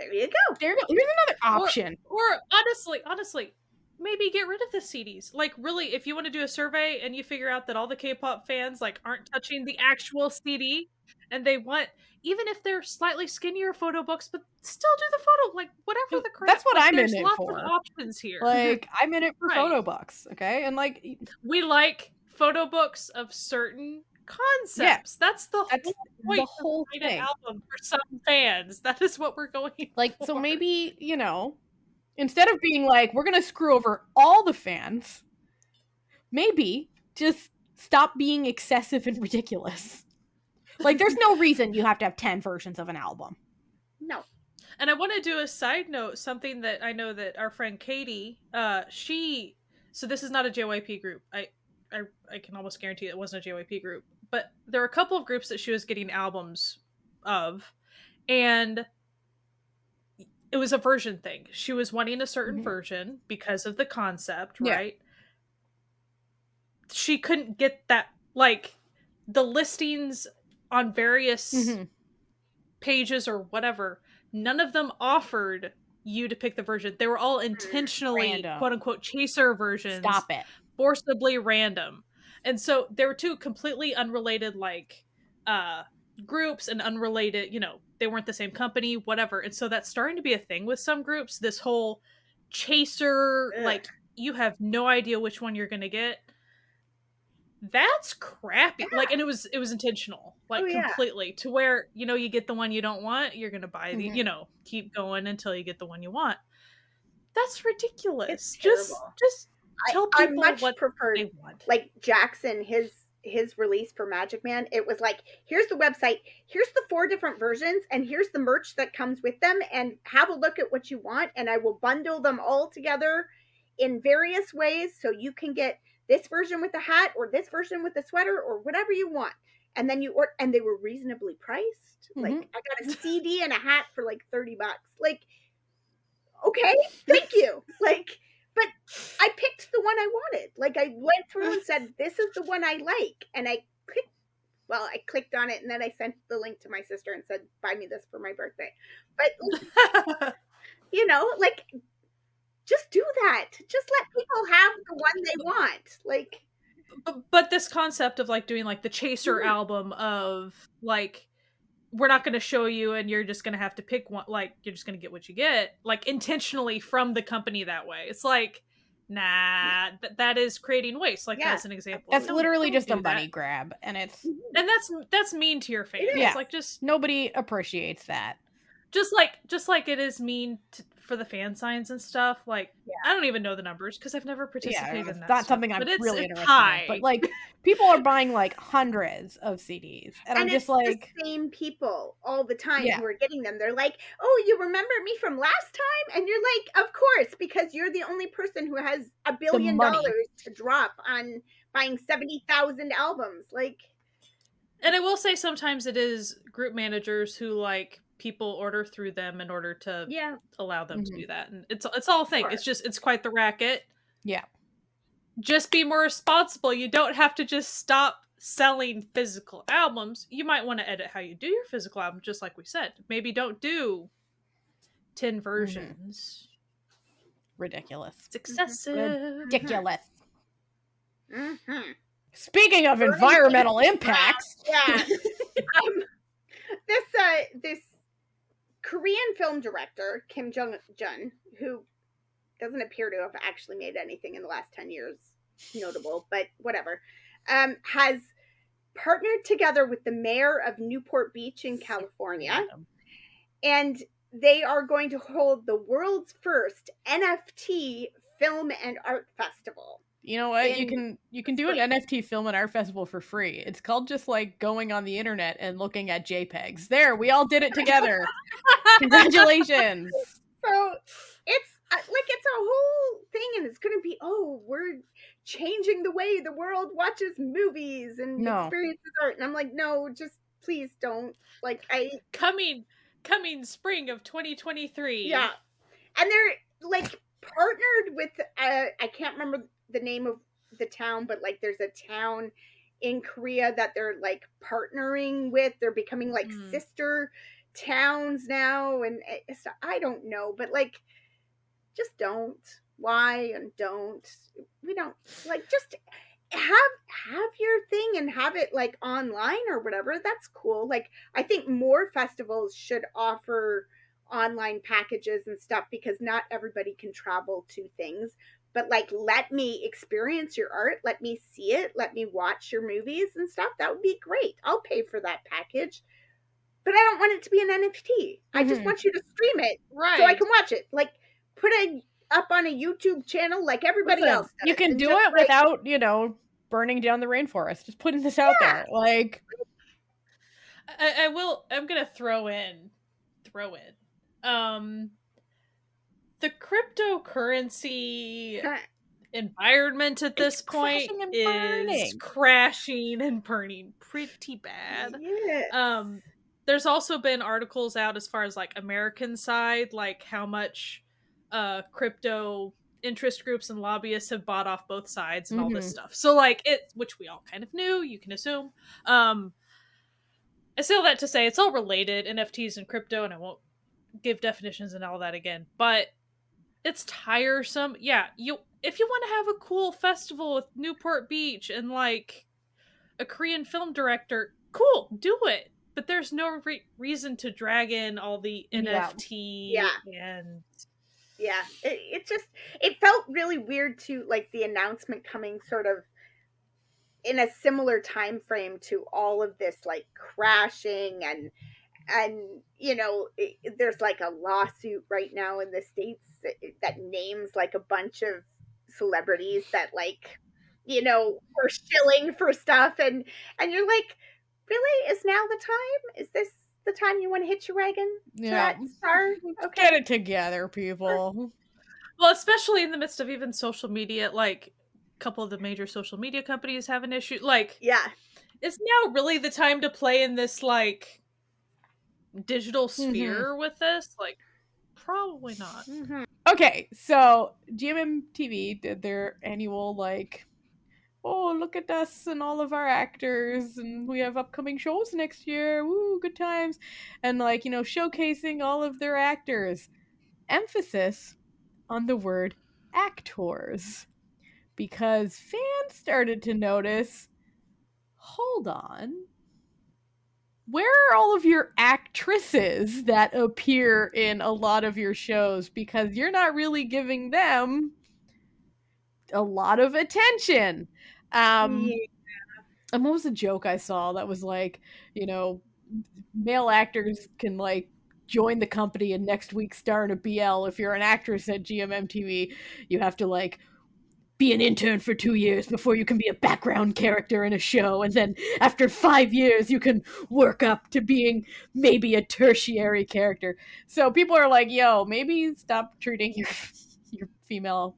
There you go. There you go. Here's another option. Or honestly, honestly, maybe get rid of the CDs. Like really, if you want to do a survey and you figure out that all the K-pop fans like aren't touching the actual CD and they want even if they're slightly skinnier photo books, but still do the photo like whatever the crap. that's what like, I'm in there's it lots for. of options here. Like I'm in it for [laughs] Right. photo books, okay? And like we like photo books of certain concepts. That's the that's whole the whole of write an thing. album for some fans. [laughs] That is what we're going [laughs] Like so maybe, you know, instead of being like we're going to screw over all the fans, maybe just stop being excessive and ridiculous. Like there's no [laughs] reason you have to have 10 versions of an album. No. And I want to do a side note, something that I know that our friend Katie, uh, she, so this is not a JYP group. I, I, I can almost guarantee it wasn't a JYP group, but there are a couple of groups that she was getting albums of, and it was a version thing. She was wanting a certain Mhm. version because of the concept, Yeah. right? She couldn't get that, like, the listings on various Mhm. pages or whatever, none of them offered you to pick the version. They were all intentionally Random. quote unquote chaser versions, Stop it. forcibly random. And so there were two completely unrelated like uh groups and unrelated, you know, they weren't the same company, whatever. And so that's starting to be a thing with some groups, this whole chaser Ugh. like you have no idea which one you're going to get. That's crappy. Like and it was it was intentional. Like Oh, yeah. completely to where, you know, you get the one you don't want, you're going to buy the, Mhm. you know, keep going until you get the one you want. That's ridiculous. It's just just tell I people much what preferred they want. like Jackson his his release for Magic Man. It was like here's the website, here's the four different versions, and here's the merch that comes with them, and have a look at what you want, and I will bundle them all together in various ways so you can get this version with the hat or this version with the sweater or whatever you want. And then you or and they were reasonably priced. Like Mhm. I got a [laughs] CD and a hat for like 30 bucks. Like okay, [laughs] thank you. Like but I picked the one I wanted. Like I went through and said, [laughs] "This is the one I like," and I clicked. Well, I clicked on it, and then I sent the link to my sister and said, "Buy me this for my birthday." But [laughs] you know, like, just do that. Just let people have the one they want. Like, but, but this concept of like doing like the chaser Mhm. album of like we're not going to show you and you're just going to have to pick one like you're just going to get what you get like intentionally from the company that way it's like nah th- that is creating waste like Yeah. as an example That's Don't- literally don't just a that. money grab and it's and that's that's mean to your fans is. like just nobody appreciates that. Just like just like it is mean to, for the fan signs and stuff like i don't even know the numbers because i've never participated it's in that not something I'm but it's, really it's interested high in. But like people are buying like hundreds of CDs, and, I'm and just it's like, the same people all the time Yeah. who are getting them. They're like, "Oh, you remember me from last time?" And you're like, "Of course, because you're the only person who has a billion dollars to drop on buying seventy thousand albums." Like, And I will say sometimes it is group managers who like people order through them in order to yeah, allow them Mhm. to do that. And it's it's all a thing. Sure. It's just it's quite the racket. Yeah. Just be more responsible. You don't have to just stop selling physical albums. You might want to edit how you do your physical album, just like we said. Maybe don't do 10 versions. ridiculous, It's excessive. ridiculous. hmm Speaking of Burning environmental impacts, yeah. [laughs] um, this uh, this Korean film director Kim Jong Jun, who doesn't appear to have actually made anything in the last ten years notable, but whatever, um, has partnered together with the mayor of Newport Beach in California, and they are going to hold the world's first NFT film and art festival. You know what? you can you can do an NFT film and art festival for free. It's called just like going on the internet and looking at JPEGs. There, we all did it together. Congratulations. [laughs] So it's uh, like it's a whole thing, and it's going to be oh, we're changing the way the world watches movies and No. experiences art. And I'm like, no, just please don't. Like I coming coming spring of 2023. Yeah. And they're like partnered with uh, I can't remember the name of the town, but like there's a town in Korea that they're like partnering with. They're becoming like Mm. sister towns now and it's, I don't know, but like just don't. Why and don't. We don't like just have have your thing and have it like online or whatever. That's cool. Like I think more festivals should offer online packages and stuff because not everybody can travel to things but like let me experience your art let me see it let me watch your movies and stuff that would be great i'll pay for that package but i don't want it to be an nft i just Mhm. want you to stream it Right. so i can watch it like put it up on a youtube channel like everybody Listen, else does, you can do it like, without, you know, burning down the rainforest. Just putting this out Yeah. there. Like, I, I will i'm gonna throw in throw in um the cryptocurrency environment at this point crashing is crashing and burning pretty bad yeah. um there's also been articles out as far as like american side like how much uh crypto interest groups and lobbyists have bought off both sides and all this Mhm. stuff so like it which we all kind of knew you can assume um i say all that to say it's all related nfts and crypto and i won't give definitions and all that again but it's tiresome yeah you if you want to have a cool festival with newport beach and like a korean film director cool do it but there's no re- reason to drag in all the Yeah. nft Yeah. and yeah it, it just it felt really weird to like the announcement coming sort of in a similar time frame to all of this like crashing and and you know it, there's like a lawsuit right now in the states that, that names like a bunch of celebrities that like you know were shilling for stuff and and you're like really? Is now the time? Is this the time you want to hit your wagon yeah. that star? okay. Get it together, people. well especially in the midst of even social media like a couple of the major social media companies have an issue like yeah. is now really the time to play in this like digital Mm-hmm. sphere with this like probably not Mhm. Okay, so GMM TV did their annual like, oh look at us and all of our actors, and we have upcoming shows next year. Woo, good times, and like you know showcasing all of their actors. Emphasis on the word actors, because fans started to notice. Hold on. Where are all of your actresses that appear in a lot of your shows? Because you're not really giving them a lot of attention. Um, Yeah. and what was the joke I saw that was like, you know, male actors can like join the company and next week star in a BL. If you're an actress at GMMTV, you have to like be an intern for two years before you can be a background character in a show, and then after five years, you can work up to being maybe a tertiary character. So people are like, "Yo, maybe stop treating your [laughs] your female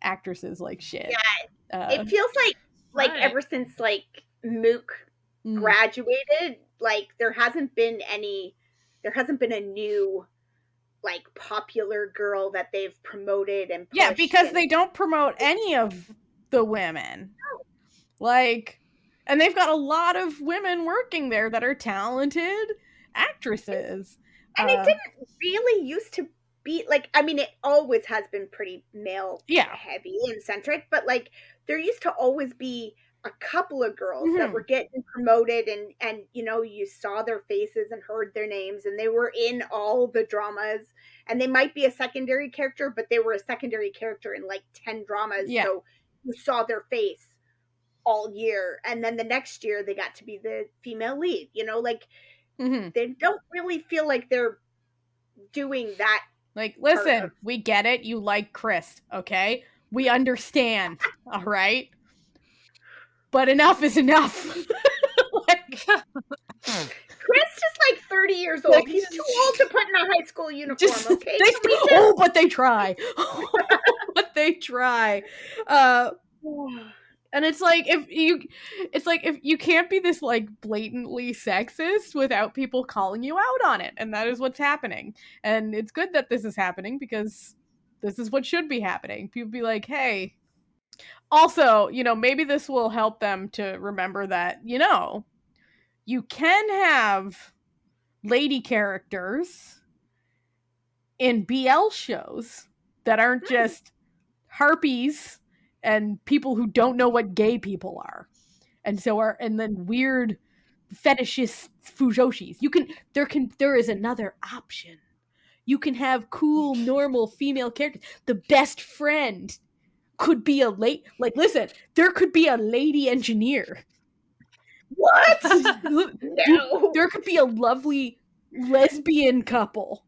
actresses like shit." Yeah, uh, it feels like like Right. ever since like Mook mm, graduated, like there hasn't been any there hasn't been a new like popular girl that they've promoted and yeah, because and- they don't promote any of the women. Like, and they've got a lot of women working there that are talented actresses. and it Uh, didn't really used to be like I mean it always has been pretty male Yeah. heavy and centric, but like there used to always be a couple of girls that Mhm. were getting promoted and and you know you saw their faces and heard their names and they were in all the dramas and they might be a secondary character but they were a secondary character in like 10 dramas Yeah. so you saw their face all year and then the next year they got to be the female lead you know like mhm. they don't really feel like they're doing that Like, listen, of- we get it. You like Krist, okay? We understand, all right? But enough is enough. [laughs] like, [laughs] Krist is like 30 years Like, old. He's too old to put in a high school uniform, just okay? they, Can we just- oh, but they try. [laughs] but they try. Uh, And it's like if you it's like if you can't be this like blatantly sexist without people calling you out on it. And that is what's happening. And it's good that this is happening because this is what should be happening. People be like, "Hey, also, you know, maybe this will help them to remember that, you know, you can have lady characters in BL shows that aren't Hmm. just harpies and people who don't know what gay people are. And so are and then weird fetishist fujoshis. You can there can there is another option. You can have cool normal female characters. The best friend could be a late like listen, there could be a lady engineer. What? [laughs] No. there could be a lovely lesbian couple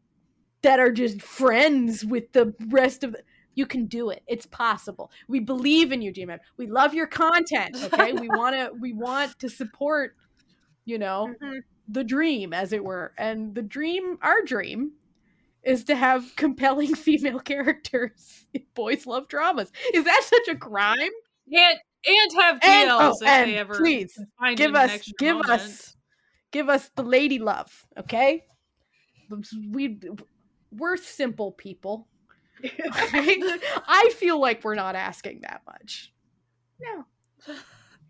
that are just friends with the rest of the you can do it it's possible we believe in you gm we love your content okay we [laughs] want to we want to support you know Mhm. the dream as it were and the dream our dream is to have [laughs] compelling female characters. [laughs] Boys love dramas. Is that such a crime? And and have And- oh, if and they ever please, find give us give moment. us give us the lady love okay? We we're simple people. [laughs] I feel like we're not asking that much. No.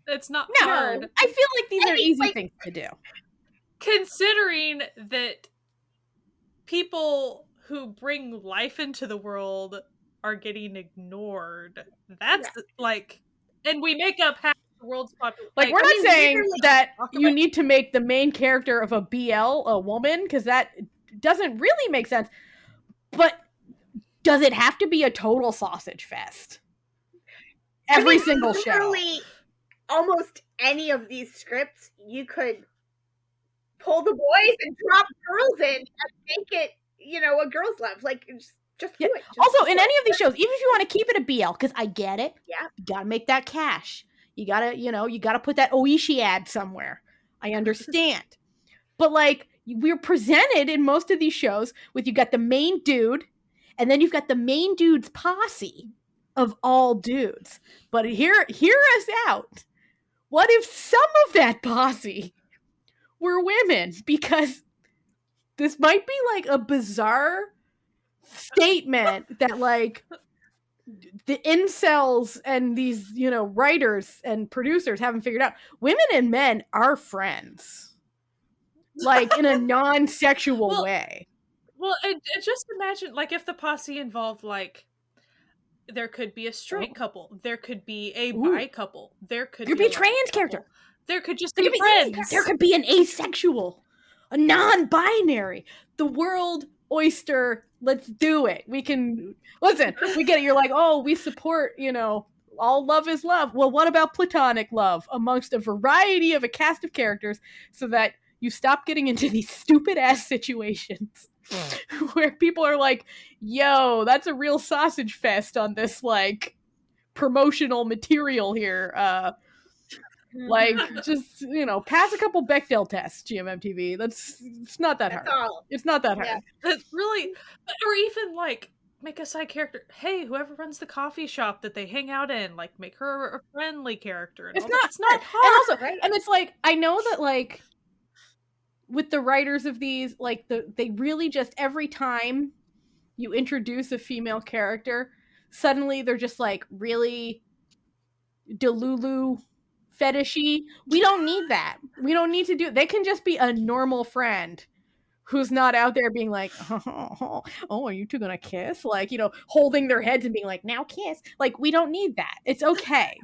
That's not no hard. i feel like these I are mean, easy like- things to do. considering that people who bring life into the world are getting ignored. That's like, and we make up half the world's population. like, we're I not mean, saying literally- that you need to make the main character of a bl a woman because that doesn't really make sense but does it have to be a total sausage fest I every mean, single show literally, Almost any of these scripts, you could pull the boys and drop girls in and make it, you know, a girl's love. Like, just, just Yeah. do it. Just Also, do in it. any of these shows, even if you want to keep it a BL, because I get it. Yeah. You gotta make that cash. You gotta, you know, you gotta put that Oishi ad somewhere. I [laughs] understand. but like we're presented in most of these shows with you got the main dude, and then you've got the main dude's posse of all dudes. But hear hear us out. What if some of that posse were women? [laughs] Because this might be like a bizarre statement that like the incels and these you know writers and producers haven't figured out women and men are friends like in a [laughs] non-sexual Well, way Well, and, and just imagine, like, if the posse involved, like, there could be a straight Oh. couple, there could be a Ooh. bi couple, there could There be could be a lesbian trans character. there could just there be be, friends. there could be an asexual a non-binary. The world oyster let's do it. We can listen we get it. You're like oh we support you know all love is love. Well what about platonic love amongst a variety of a cast of characters so that you stop getting into these stupid ass situations [laughs] where people are like yo that's a real sausage fest on this like promotional material here uh like mm. [laughs] just you know pass a couple bechdel tests gmmtv that's it's not that hard it's not that hard Yeah. That's really, or even like make a side character. Hey, whoever runs the coffee shop that they hang out in, like make her a friendly character. And It's not. It's not hard. and also right. and it's like i know that like with the writers of these like the they really just every time you introduce a female character suddenly they're just like really delulu fetishy we don't need that. We don't need to do they can just be a normal friend who's not out there being like [laughs] oh, oh are you two gonna kiss? Like you know holding their heads and being like now kiss. Like we don't need that. It's okay.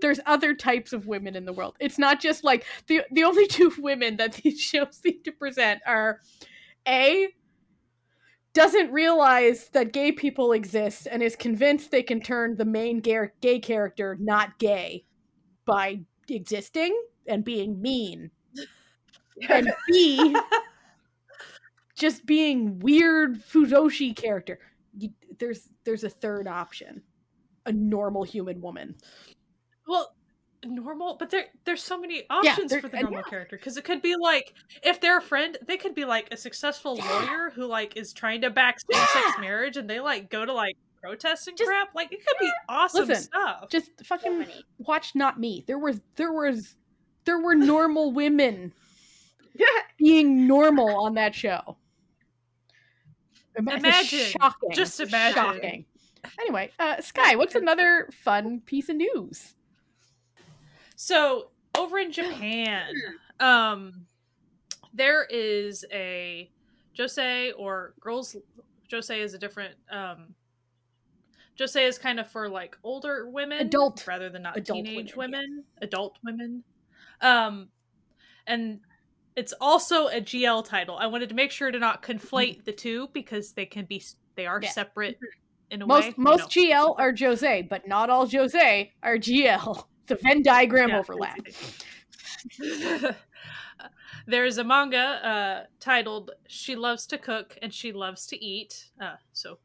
There's other types of women in the world. It's not just like the the only two [laughs] women that these shows [laughs] seem to present are A doesn't realize that gay people exist and is convinced they can turn the main gay, gay character not gay by existing and being mean. [laughs] And B just being weird Fujoshi character. You, there's there's a third option. A normal human woman. well normal, but there there's so many options there- for the normal character because it could be like if they're a friend, they could be like a successful Yeah. lawyer who like is trying to back same sex Yeah. marriage, and they like go to like protests and Just- crap. Like it could be [laughs] awesome Listen, stuff. Just fucking many. watch not me. There was there was there were normal [laughs] women being normal on that show. Ima- it's Imagine. shocking. Just imagine. Shocking. Anyway, uh, Sky, what's another fun piece of news? So over in Japan, [clears throat] um, there is a josei or girls. josei is a different. Um, josei is kind of for like older women, Adult- rather than not adult teenage women, women, adult women. Um, and it's also a GL title. I wanted to make sure to not conflate the two because they can be they are Yeah. separate in a Most way. you most know. GL are josei, but not all josei are GL. [laughs] The Venn diagram Yeah. overlap. [laughs] There's a manga uh, titled "She Loves to Cook and She Loves to Eat." Uh, so,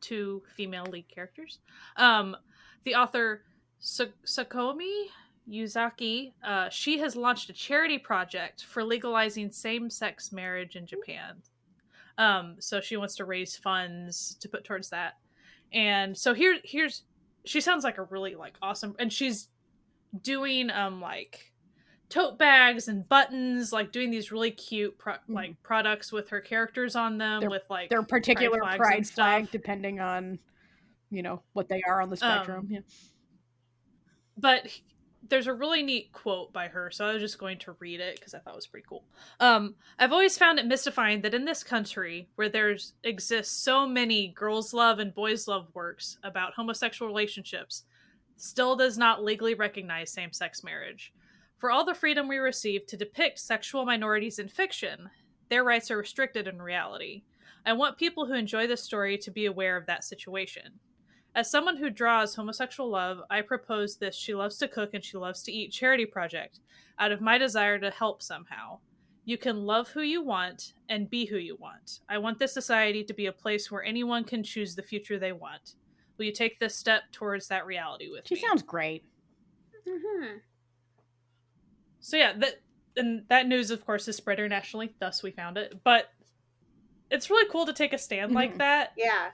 two female lead characters. Um, the author Sa- Sakaomi Yuzaki, uh, she has launched a charity project for legalizing same-sex marriage in Japan. Um, so she wants to raise funds to put towards that. And so here, here's she sounds like a really like awesome, and she's doing um like tote bags and buttons, like doing these really cute pro- like products with her characters on them, Mm-hmm. With like Their particular pride, and flag, stuff. depending on you know what they are on the spectrum. Um, yeah. but there's a really neat quote by her, so I was just going to read it because I thought it was pretty cool. Um, I've always found it mystifying that in this country, where there's exists so many girls' love and boys' love works about homosexual relationships, still does not legally recognize same-sex marriage. For all the freedom we receive to depict sexual minorities in fiction, their rights are restricted in reality. I want people who enjoy this story to be aware of that situation. As someone who draws homosexual love, I propose this She Loves to Cook and She Loves to Eat charity project out of my desire to help somehow. You can love who you want and be who you want. I want this society to be a place where anyone can choose the future they want. Will you take this step towards that reality with She me? She sounds great. Mhm. So yeah, that and that news of course is spread internationally, thus we found it. But it's really cool to take a stand like Mhm. that Yeah.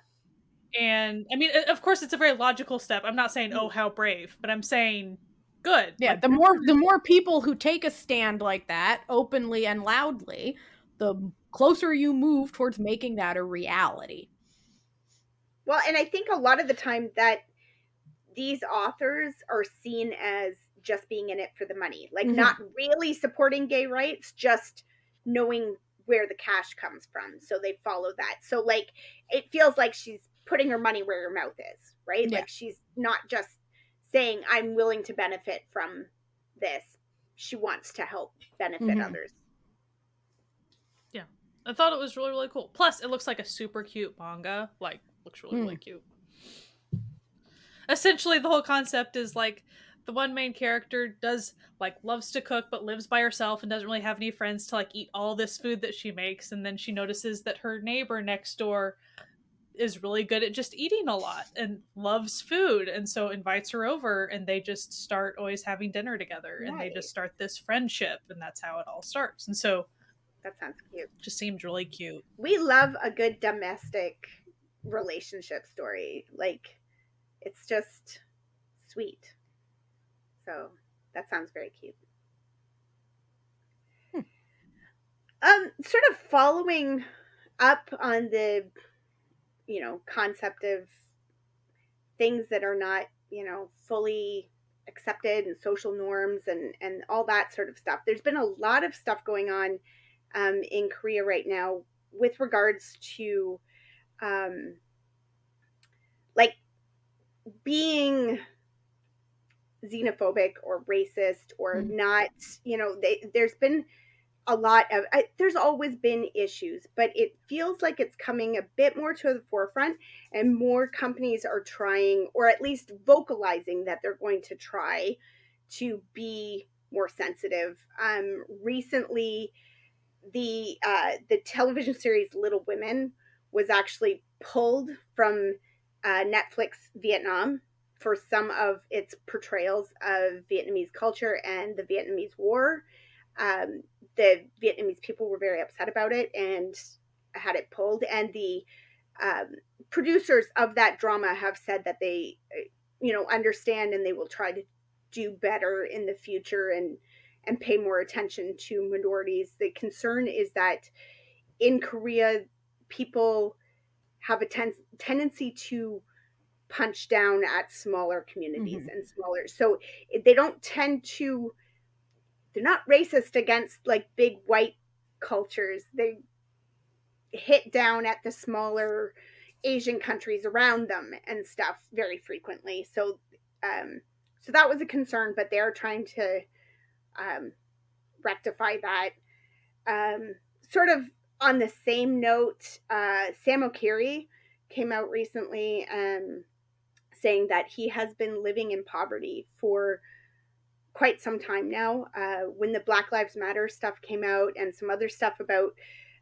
and i mean of course it's a very logical step i'm not saying oh how brave but i'm saying good Yeah, Like, the more the more people who take a stand like that openly and loudly, the closer you move towards making that a reality. Well, and I think a lot of the time that these authors are seen as just being in it for the money, like Mhm. not really supporting gay rights, just knowing where the cash comes from. So they follow that. So, like, it feels like she's putting her money where her mouth is, right? Yeah. Like, she's not just saying, I'm willing to benefit from this. She wants to help benefit Mhm. others. Yeah. I thought it was really really cool plus it looks like a super cute manga like looks really Hmm. really cute essentially the whole concept is like the one main character does like loves to cook but lives by herself and doesn't really have any friends to like eat all this food that she makes and then she notices that her neighbor next door is really good at just eating a lot and loves food and so invites her over and they just start always having dinner together and they just start this friendship and that's how it all starts and so That sounds cute. just seems really cute we love a good domestic relationship story. Like it's just sweet. So that sounds very cute. Hmm. Um, sort of following up on the, you know, concept of things that are not, you know, fully accepted and social norms and and all that sort of stuff. There's been a lot of stuff going on um, in Korea right now with regards to um, like being xenophobic or racist or Mhm. not you know they, there's been a lot of I, there's always been issues but it feels like it's coming a bit more to the forefront and more companies are trying or at least vocalizing that they're going to try to be more sensitive um recently the uh the television series little women was actually pulled from uh, netflix vietnam for some of its portrayals of vietnamese culture and the vietnamese war um, the vietnamese people were very upset about it and had it pulled and the um, producers of that drama have said that they, you know, understand and they will try to do better in the future and and pay more attention to minorities. The concern is that in Korea, people have a ten- tendency to punch down at smaller communities mm-hmm. and smaller. So they don't tend to. They're not racist against like big white cultures. They hit down at the smaller Asian countries around them and stuff very frequently. So, um, so that was a concern, but they're trying to um, rectify that. Um, sort of on the same note, uh, Sam Okyere came out recently um, saying that he has been living in poverty for quite some time now. Uh, when the Black Lives Matter stuff came out and some other stuff about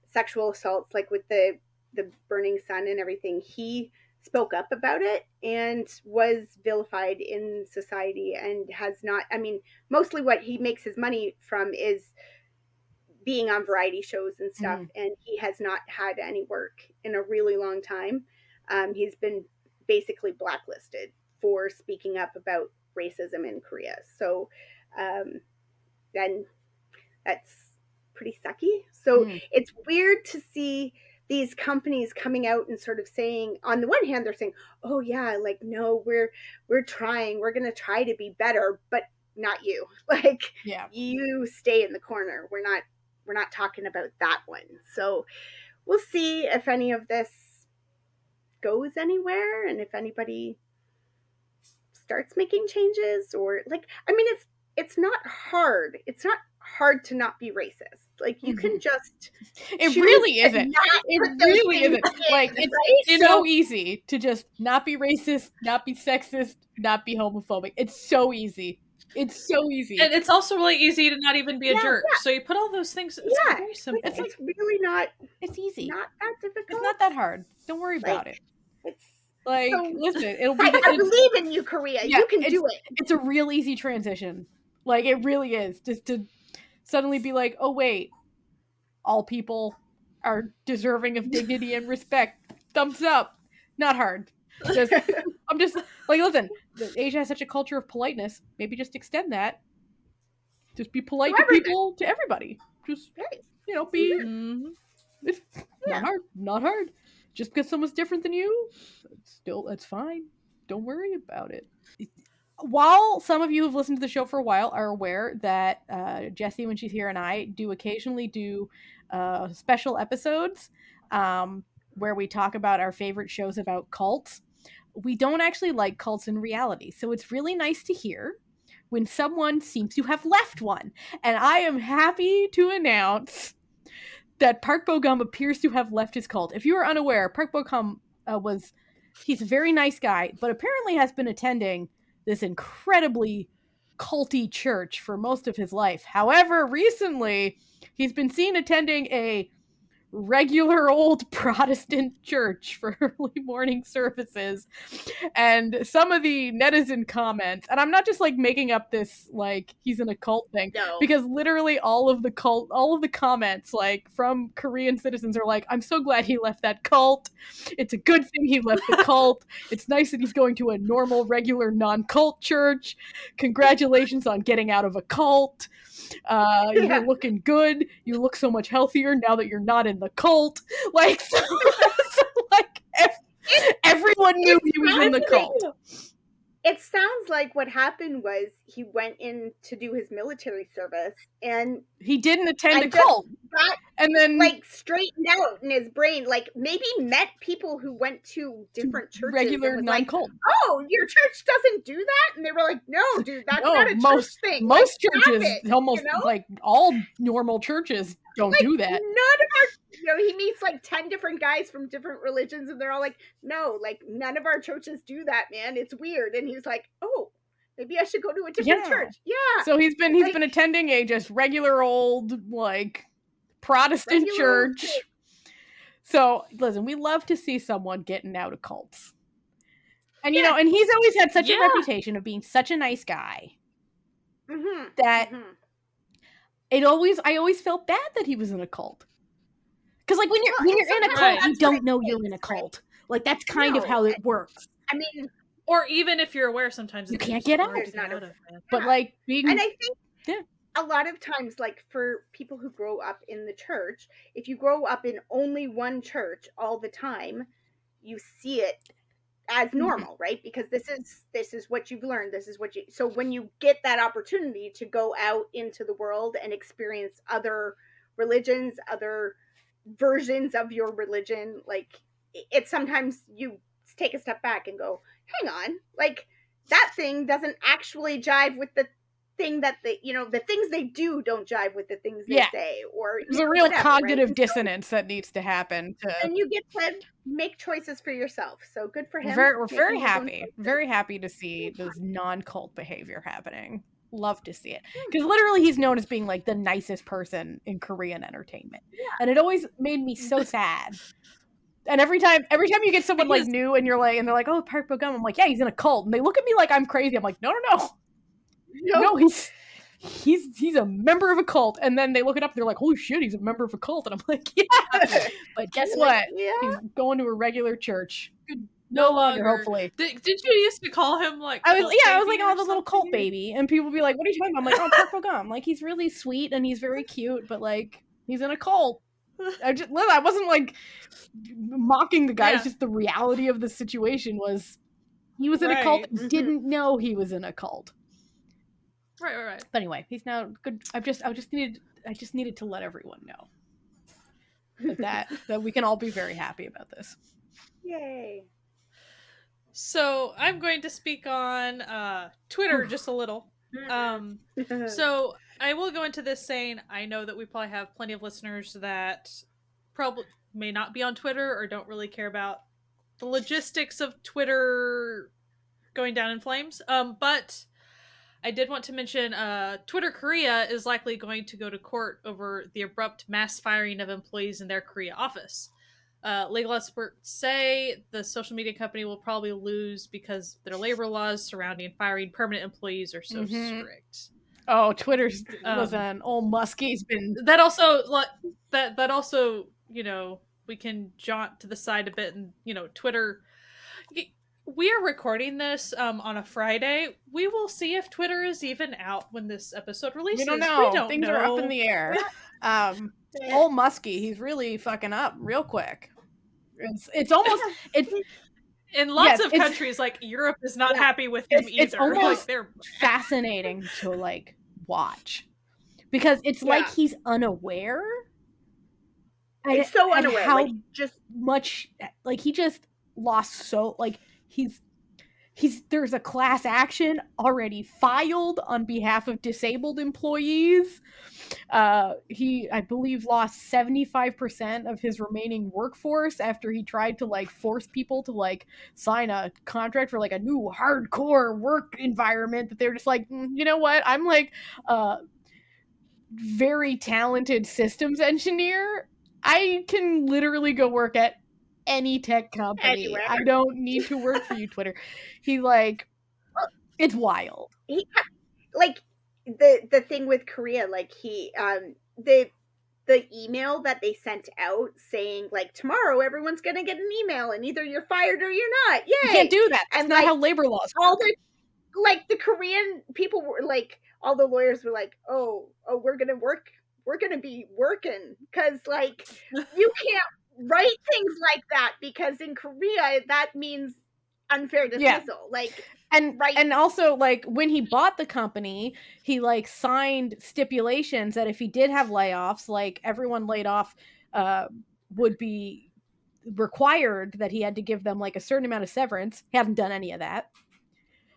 sexual assaults, like with the the burning sun and everything, he spoke up about it and was vilified in society and has not. I mean, mostly what he makes his money from is being on variety shows and stuff, mm. and he has not had any work in a really long time. Um, he's been basically blacklisted for speaking up about racism in Korea. So, um, then that's pretty sucky. So mm. it's weird to see these companies coming out and sort of saying on the one hand they're saying oh yeah like no we're we're trying we're going to try to be better but not you [laughs] like yeah you stay in the corner we're not we're not talking about that one so we'll see if any of this goes anywhere and if anybody starts making changes or like i mean it's it's not hard it's not hard to not be racist. Like you mm-hmm. can just It really isn't. It really isn't. Like it's, right? it's so, so easy to just not be racist, not be sexist, not be homophobic. It's so easy. It's so easy. And it's also really easy to not even be a yeah, jerk. Yeah. So you put all those things it's yeah. very simple. It's like really not it's easy. Not that difficult. It's not that hard. Don't worry like, about it. It's like so, listen, it'll be I, I believe in you, Korea. Yeah, you can do it. It's a real easy transition. Like it really is. Just to suddenly be like, oh wait, all people are deserving of dignity and respect. Thumbs up. Not hard. Just, [laughs] I'm just like, listen, Asia has such a culture of politeness. Maybe just extend that. Just be polite to, to people, to everybody. Just you know, be. Mm-hmm. It's yeah. not hard. Not hard. Just because someone's different than you, still that's fine. Don't worry about it while some of you who've listened to the show for a while are aware that uh, Jessie, when she's here, and I do occasionally do uh, special episodes um, where we talk about our favorite shows about cults. We don't actually like cults in reality, so it's really nice to hear when someone seems to have left one. And I am happy to announce that Park Bo Gum appears to have left his cult. If you are unaware, Park Bo Gum uh, was he's a very nice guy, but apparently has been attending this incredibly culty church for most of his life. However, recently he's been seen attending a regular old [laughs] Protestant church for [laughs] early morning services. And some of the netizen comments, and I'm not just like making up this like he's an occult thing, no. because literally all of the cult, all of the comments like from Korean citizens are like, I'm so glad he left that cult. It's a good thing he left the [laughs] cult. It's nice that he's going to a normal, regular, non cult church. Congratulations on getting out of a cult. Uh, yeah. You're looking good. You look so much healthier now that you're not in the cult. [laughs] Like, so, [laughs] so like everyone knew he was in the cult. it sounds like what happened was he went in to do his military service and he didn't attend a cult. and then like straightened out in his brain like maybe met people who went to different churches regular non-cult like, oh your church doesn't do that? And they were like no dude that's no, not a most, church thing most like, churches it, almost you know? like all normal churches don't like, do that none of our you know, he meets like 10 different guys from different religions, and they're all like, no, like none of our churches do that, man. It's weird. And he's like, oh, maybe I should go to a different yeah. church. Yeah. So he's been he's like, been attending a just regular old like Protestant church. So listen, we love to see someone getting out of cults. And you yeah. know, and he's always had such yeah. a reputation of being such a nice guy mm-hmm. that mm-hmm. It always I always felt bad that he was in a cult Because like when you're Well, when you're in a cult, you don't know you're in a cult. Like that's kind of how it works. I mean, Or even if you're aware, sometimes You can't get out. to There's not a- out of, man. But like being and I think Yeah. a lot of times, like for people who grow up in the church, if you grow up in only one church all the time, you see it as Mm-hmm. normal, right? Because this is this is what you've learned. This is what you. So when you get that opportunity to go out into the world and experience other religions, other versions of your religion, like it- it's sometimes you take a step back and go, hang on, like that thing doesn't actually jive with the thing that they, you know, the things they do don't jive with the things they Yeah. say, or there's a real whatever, right? cognitive so- dissonance that needs to happen to and you get to make choices for yourself. So good for we're him. very, we're very happy very happy to see this non-cult behavior happening love to see it Hmm. because literally he's known as being like the nicest person in korean entertainment and it always made me so [laughs] sad and every time every time you get someone like new and you're like and they're like oh park bo gum i'm like yeah he's in a cult and they look at me like i'm crazy i'm like no no no No, no he's he's he's a member of a cult and then they look it up and they're like holy shit he's a member of a cult and i'm like [laughs] yeah [laughs] but guess what like, yeah. he's going to a regular church No no longer longer. hopefully Did, did you used to call him like? I was cult yeah, I was baby like, oh, the little cult baby, and people would be like, "What are you talking about?" I'm like, "Oh, [laughs] Purple Gum. Like he's really sweet and he's very cute, but like he's in a cult." I just, I wasn't like mocking the guy. It's just the reality of the situation was he was in a Right, cult, mhm. didn't know he was in a cult. Right, right, right. But anyway, he's now good. I've just, I just needed, I just needed to let everyone know that that, [laughs] that we can all be very happy about this. Yay. So I'm going to speak on uh, Twitter just a little. Um, [laughs] so I will go into this saying I know that we probably have plenty of listeners that probably may not be on Twitter or don't really care about the logistics of Twitter going down in flames. Um, but I did want to mention uh, Twitter Korea is likely going to go to court over the abrupt mass firing of employees in their Korea office. Uh, legal experts say the social media company will probably lose because their labor laws surrounding firing permanent employees are so Mhm. strict. Oh, Twitter's Um, listen, old Muskie's been That also that that also you know we can jaunt to the side a bit and you know Twitter. We are recording this um, on a Friday. We will see if Twitter is even out when this episode releases. we don't know. We don't Things know. are up in the air. [laughs] Um, old Muskie, he's really fucking up real quick. It's it's almost [laughs] it's in lots Yes, of countries like Europe is not Yeah. happy with him It's- it's either. like almost- they're fascinating to like watch because it's like he's unaware. it's so unaware. How like just much like he just lost so like he's he's there's a class action already filed on behalf of disabled employees. Uh he i believe lost 75% of his remaining workforce after he tried to like force people to like sign a contract for like a new hardcore work environment that they're just like "Mm, you know what? I'm like uh very talented systems engineer. I can literally go work at any tech company. Anywhere. i don't need to work for you twitter. [laughs] He like it's wild. He like the the thing with Korea, like he um the the email that they sent out saying like tomorrow everyone's gonna get an email and either you're fired or you're not. Yeah, you can't do that. That's And, not like, how labor laws all the like the Korean people were like all the lawyers were like, oh oh we're gonna work we're gonna be working because like you can't write things like that because in Korea that means unfair Yeah. dismissal. Like and right. and also like when he bought the company he like signed stipulations that if he did have layoffs like everyone laid off uh would be required that he had to give them like a certain amount of severance he hasn't done any of that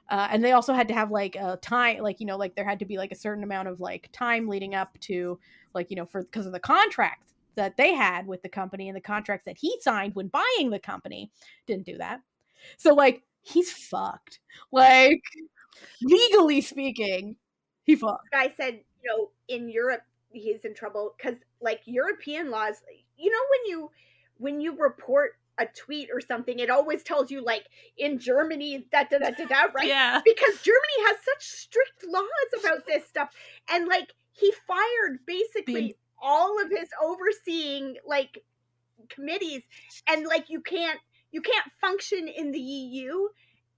uh, and they also had to have like a time like you know like there had to be like a certain amount of like time leading up to like you know for because of the contract that they had with the company and the contracts that he signed when buying the company didn't do that so like he's fucked like legally speaking he fucked guy said, you know, in Europe he's in trouble because like European laws, you know, when you when you report a tweet or something, it always tells you like in Germany da da da da da, [laughs] right? yeah. Because Germany has such strict laws about this stuff, and like he fired basically all of his overseeing like committees and like you can't you can't function in the EU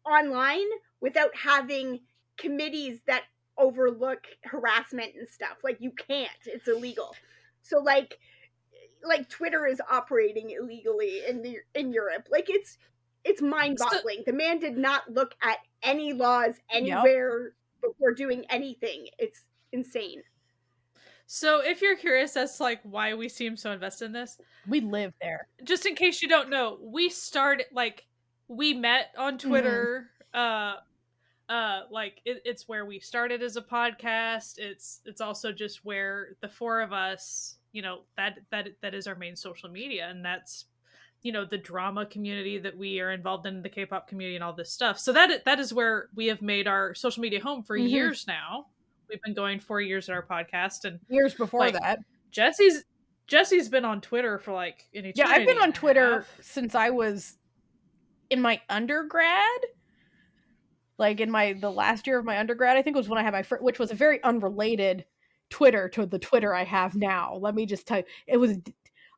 online without having committees that overlook harassment and stuff. Like you can't. It's illegal. So like like Twitter is operating illegally in the in Europe. Like it's it's mind-boggling. the man did not look at any laws anywhere yep. before doing anything. It's insane. So, if you're curious as to like why we seem so invested in this, we live there. Just in case you don't know, we started like we met on mm-hmm. Twitter. Mm-hmm. Uh, uh, like it, it's where we started as a podcast. It's it's also just where the four of us, you know, that that that is our main social media, and that's you know the drama community that we are involved in the K-pop community and all this stuff. So that that is where we have made our social media home for mm-hmm. years now. We've been going four years at our podcast, and years before like, that, Jesse's Jesse's been on Twitter for like an Yeah, I've been on Twitter since I was in my undergrad. Like in my the last year of my undergrad, I think was when I had my first, which was a very unrelated Twitter to the Twitter I have now. Let me just tell you, it was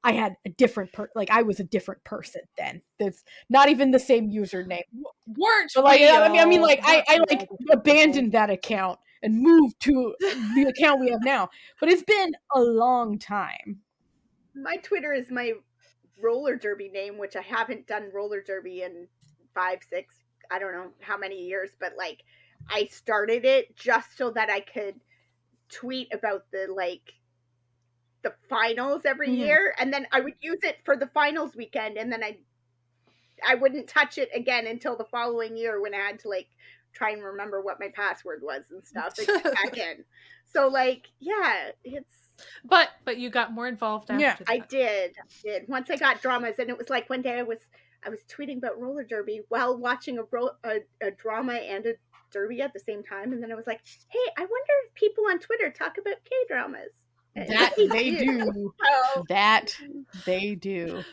I had a different per like I was a different person then. That's not even the same username. Weren't but like I mean I mean like I, I like abandoned that account and move to the account we have now. But it's been a long time. My Twitter is my roller derby name, which I haven't done roller derby in five, six, I don't know how many years, but like I started it just so that I could tweet about the like the finals every mm-hmm. year and then I would use it for the finals weekend and then I I wouldn't touch it again until the following year when I had to like try and remember what my password was and stuff [laughs] back in. So like, yeah, it's but but you got more involved after yeah that. i did i did once i got dramas and it was like one day i was i was tweeting about roller derby while watching a, ro- a, a drama and a derby at the same time and then i was like hey i wonder if people on twitter talk about k dramas that [laughs] [laughs] they do. Oh. That they do.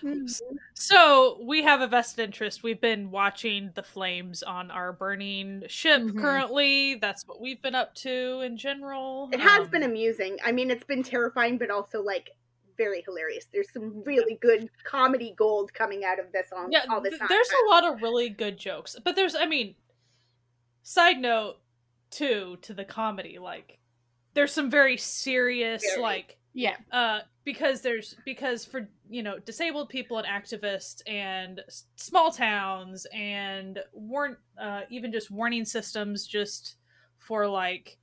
So we have a vested interest. We've been watching the flames on our burning ship mm-hmm. currently. That's what we've been up to in general. It has um, been amusing. I mean, it's been terrifying, but also like very hilarious. There's some really good comedy gold coming out of this all, yeah, all this time. There's a lot of really good jokes. But there's I mean side note too to the comedy, like there's some very serious very. like yeah uh because there's because for you know disabled people and activists and small towns and warn uh even just warning systems just for like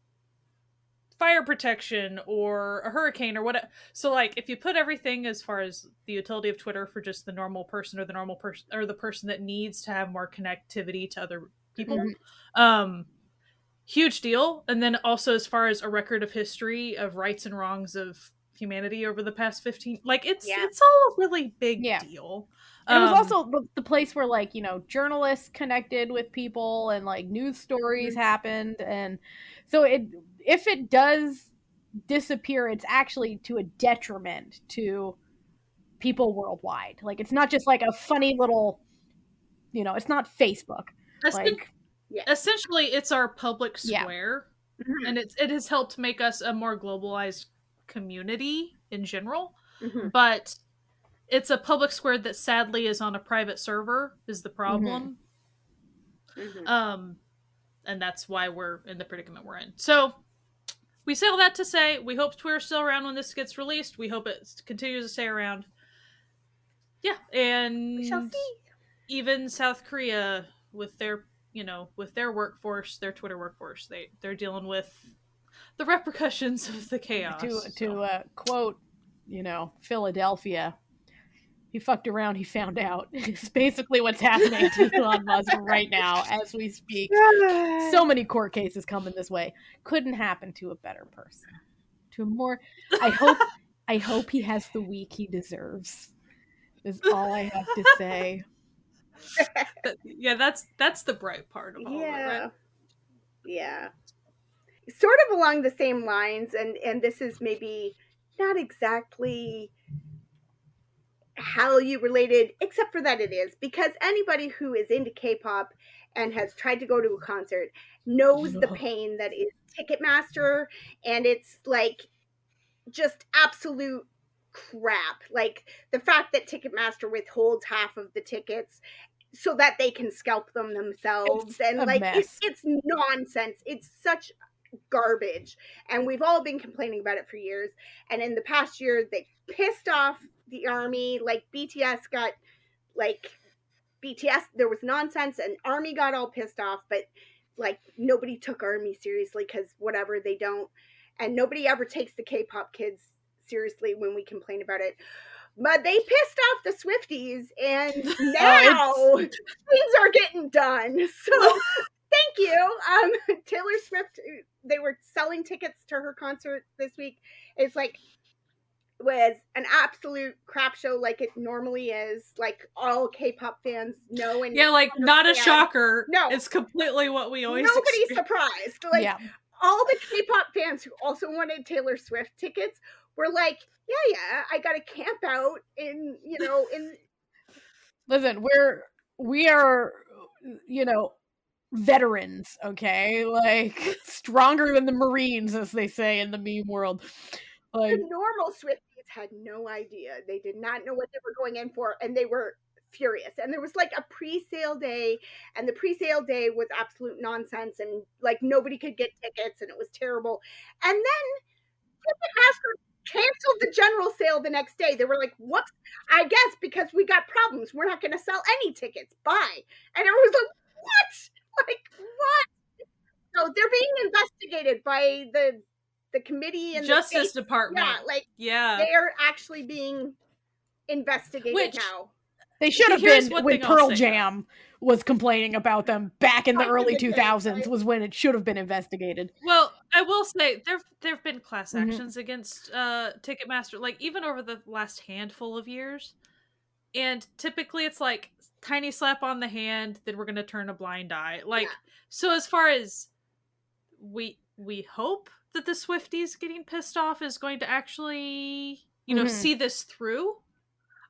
fire protection or a hurricane or what so like if you put everything as far as the utility of twitter for just the normal person or the normal person or the person that needs to have more connectivity to other people mm-hmm. um huge deal. And then also as far as a record of history of rights and wrongs of humanity over the past 15 like it's yeah. it's all a really big yeah. deal um, it was um, also the, the, place where like you know journalists connected with people and like news stories mm-hmm. happened and so it if it does disappear it's actually to a detriment to people worldwide like it's not just like a funny little you know it's not facebook like essentially it's our public square yeah. mm-hmm. and it's it has helped make us a more globalized community in general mm-hmm. but it's a public square that sadly is on a private server is the problem mm-hmm. mm-hmm. um and that's why we're in the predicament we're in so we say all that to say we hope twitter's still around when this gets released we hope it continues to stay around yeah and we shall see even south korea with their you know, with their workforce, their Twitter workforce, they they're dealing with the repercussions [laughs] of the chaos. To so. to uh, quote, you know, Philadelphia, he fucked around, he found out. [laughs] It's basically what's happening to [laughs] Elon Musk right now as we speak. [sighs] So many court cases coming this way. Couldn't happen to a better person. To a more I hope I hope he has the week he deserves. Is all I have to say [laughs] yeah, that's that's the bright part of all yeah. of it. Yeah. Sort of along the same lines, and and this is maybe not exactly how you related, except for that it is, because anybody who is into K-pop and has tried to go to a concert knows the pain that is Ticketmaster, and it's like just absolute crap. Like the fact that Ticketmaster withholds half of the tickets so that they can scalp them themselves It's and like it's it's nonsense. It's such garbage. And we've all been complaining about it for years. And in the past year they pissed off the army. Like BTS got like BTS there was nonsense and army got all pissed off but like nobody took army seriously cuz whatever they don't. And nobody ever takes the K-pop kids seriously when we complain about it but they pissed off the Swifties and [laughs] now things are getting done so thank you um [laughs] Taylor Swift they were selling tickets to her concert this week it's like was an absolute crap show like it normally is like all k-pop fans know and Yeah, like not a shocker. No. it's completely what we always. nobody's experience. surprised like yeah. all the k-pop fans who also wanted taylor swift tickets were like yeah yeah i gotta camp out in you know in [laughs] Listen, we're we are you know veterans, okay? Like [laughs] stronger than the Marines, as they say in the meme world. Like the normal swifties had no idea they did not know what they were going in for and they were furious and there was like a pre-sale day and the pre-sale day was absolute nonsense and like nobody could get tickets and it was terrible and then ticketmaster canceled the general sale the next day they were like whoops i guess because we got problems we're not going to sell any tickets bye and everyone was like what like what so they're being investigated by the the committee and the Justice state Department. yeah, like Yeah. they're actually being investigated Which- now. they should have been when Pearl. Jam was complaining about them back in the early 2000s was when it should have been investigated. Well, I will say there there've been class Mhm. actions against uh Ticketmaster, like even over the last handful of years. And typically it's like tiny slap on the hand, then we're gonna turn a blind eye. Like Yeah. so as far as we we hope that the Swifties getting pissed off is going to actually, you know, Mhm. see this through.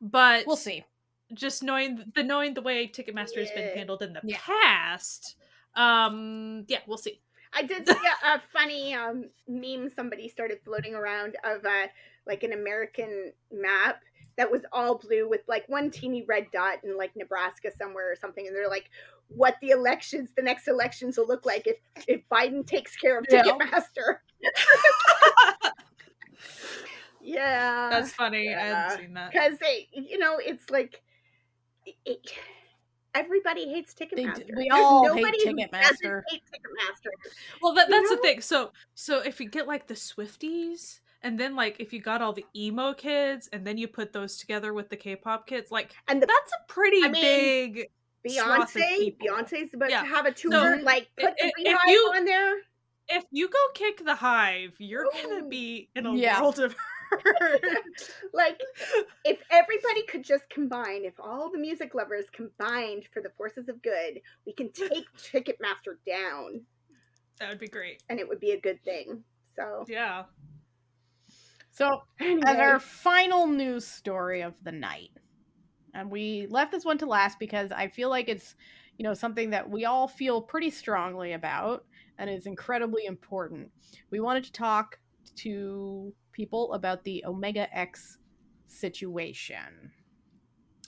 But We'll see. just knowing the knowing the way Ticketmaster has been handled in the Yeah. past. Um yeah, we'll see. I did see a, a funny um, meme somebody started floating around of uh, like an American map that was all blue with like one teeny red dot in like Nebraska somewhere or something, and they're like, "What the elections, the next elections will look like if if Biden takes care of. Ticketmaster." [laughs] yeah, That's funny. I yeah. hadn't seen that. because you know, it's like it- everybody hates Ticketmaster. d- we all hate nobody who Ticketmaster. hate Ticketmaster. Well, that, You that's the thing. So, so if you get like the Swifties, and then like if you got all the emo kids, and then you put those together with the K-pop kids, like And the that's a pretty I mean, big. Beyonce. Beyonce's about Yeah. to have a tour. So, like, put the i- if BeyHive you- on there. If you go kick the hive, you're gonna be in a Yeah. world of. [laughs] Like, if everybody could just combine, if all the music lovers combined for the forces of good, we can take [laughs] Ticketmaster down, that would be great. and it would be a good thing. So, Yeah. So anyway, as our final news story of the night. And we left this one to last because I feel like it's, you know, something that we all feel pretty strongly about and is incredibly important. We wanted to talk to people about the Omega X situation.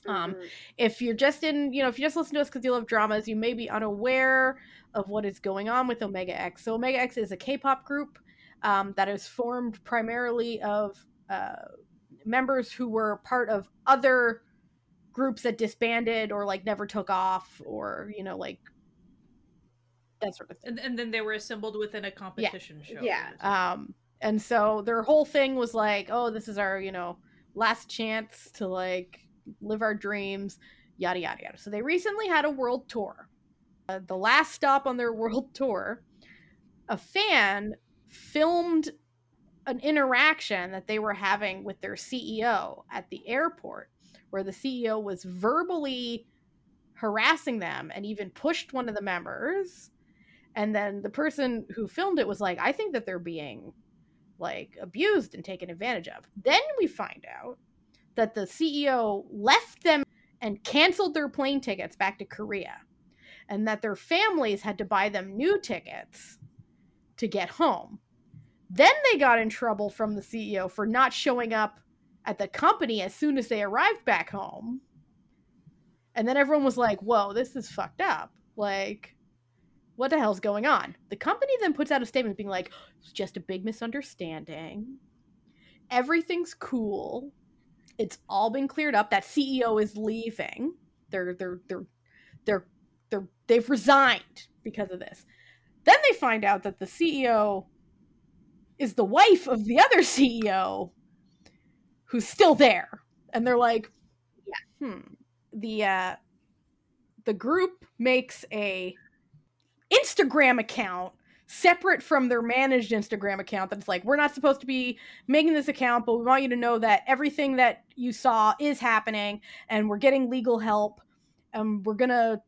Um, mhm. if you're just in, you know, if you just listen to us because you love dramas, you may be unaware of what is going on with Omega X. So, Omega X is a K pop group um, that is formed primarily of uh, members who were part of other groups that disbanded or like never took off or, you know, like that sort of thing. And, and then they were assembled within a competition show. Yeah. Um, and so their whole thing was like, oh, this is our, you know, last chance to like live our dreams, yada, yada, yada. So they recently had a world tour. Uh, the last stop on their [laughs] world tour, a fan filmed an interaction that they were having with their CEO at the airport, where the CEO was verbally harassing them and even pushed one of the members. And then the person who filmed it was like, I think that they're being like abused and taken advantage of. Then we find out that the CEO left them and canceled their plane tickets back to Korea and that their families had to buy them new tickets to get home. Then they got in trouble from the CEO for not showing up at the company as soon as they arrived back home. And then everyone was like, whoa, this is fucked up. Like, what the hell's going on? The company then puts out a statement being like, it's just a big misunderstanding. Everything's cool. It's all been cleared up. That CEO is leaving. They're they're they're they're they're they've resigned because of this. Then they find out that the CEO is the wife of the other CEO who's still there. And they're like, yeah. hmm. The uh the group makes a Instagram account separate from their managed Instagram account that's like, we're not supposed to be making this account, but we want you to know that everything that you saw is happening and we're getting legal help and we're gonna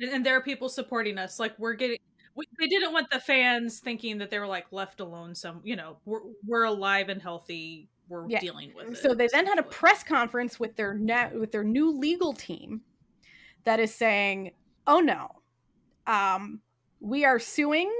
and, and there are people supporting us like we're getting we, they didn't want the fans thinking that they were like left alone some you know we're, we're alive and healthy we're yeah. dealing with it so they then had a press conference with their net with their new legal team that is saying oh no um we are suing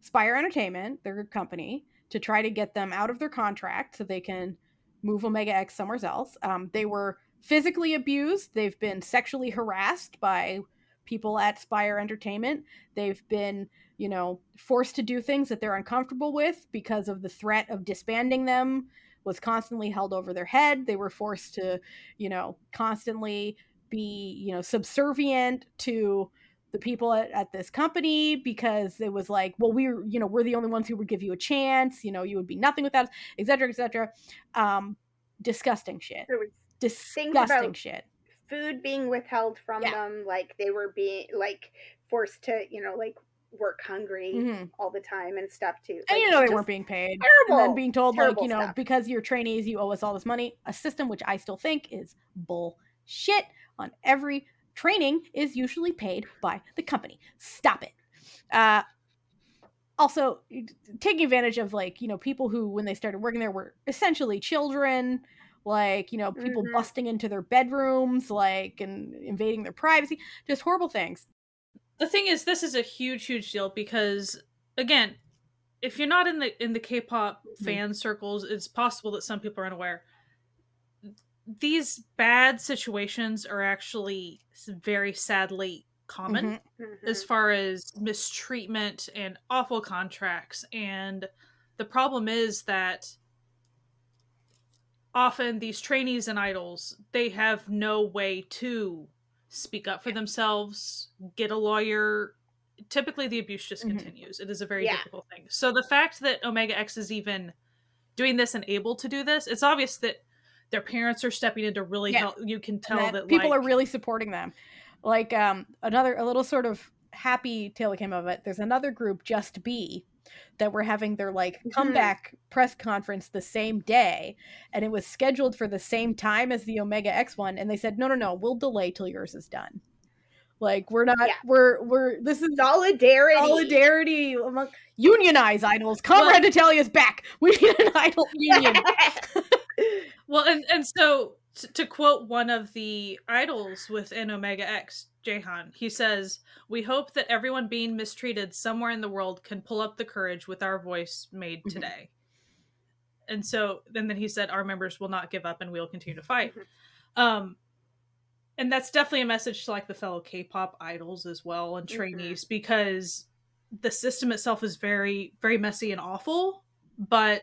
spire entertainment their company to try to get them out of their contract so they can move omega x somewhere else um, they were physically abused they've been sexually harassed by people at Spire Entertainment. They've been, you know, forced to do things that they're uncomfortable with because of the threat of disbanding them was constantly held over their head. They were forced to, you know, constantly be, you know, subservient to the people at, at this company because it was like, well, we're, you know, we're the only ones who would give you a chance. You know, you would be nothing without us, et cetera, et cetera. Um, disgusting shit. There was disgusting shit food being withheld from yeah. them like they were being like forced to you know like work hungry mm-hmm. all the time and stuff too. Like, and you know they weren't being paid. Terrible. And then being told like, you know, stuff. because you're trainees, you owe us all this money. A system which I still think is bullshit on every training is usually paid by the company. Stop it. Uh also taking advantage of like, you know, people who when they started working there were essentially children like you know people mm-hmm. busting into their bedrooms like and invading their privacy just horrible things the thing is this is a huge huge deal because again if you're not in the in the k-pop mm-hmm. fan circles it's possible that some people are unaware these bad situations are actually very sadly common mm-hmm. mm-hmm. as far as mistreatment and awful contracts and the problem is that often these trainees and idols they have no way to speak up for themselves get a lawyer typically the abuse just mm-hmm. continues it is a very yeah. difficult thing so the fact that omega x is even doing this and able to do this it's obvious that their parents are stepping in to really yeah. help you can tell that, that, people like, are really supporting them like um another a little sort of happy tale came of it there's another group Just B that were having their like mm-hmm. comeback press conference the same day and it was scheduled for the same time as the Omega X one and they said no no no we'll delay till yours is done. Like we're not yeah. we're we're this is solidarity solidarity among unionize idols. Comrade well, Natalia's back. We need an idol [laughs] union. Well and and so to quote one of the idols within Omega X, Jaehan, he says, We hope that everyone being mistreated somewhere in the world can pull up the courage with our voice made mm-hmm. today. Mm-hmm. And so, and then he said, Our members will not give up and we'll continue to fight. Mm-hmm. Um, and that's definitely a message to like the fellow K-pop idols as well and mm-hmm. trainees mm-hmm. because the system itself is very, very messy and awful. But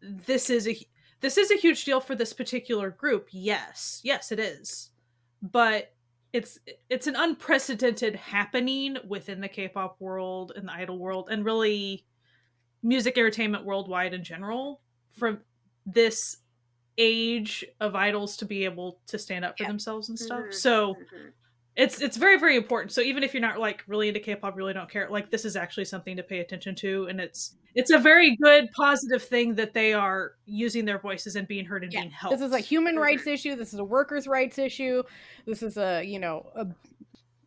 this is a this is a huge deal for this particular group. Yes, yes, it is. But it's it's an unprecedented happening within the K-pop world and the idol world and really music entertainment worldwide in general for this age of idols to be able to stand up for yeah. themselves and stuff. Mm-hmm. So mm-hmm it's it's very very important. So even if you're not like really into k-pop really don't care like this is actually something to pay attention to and it's it's a very good positive thing that they are using their voices and being heard and yeah. being helped this is a human rights issue. This is a workers rights issue. This is a you know a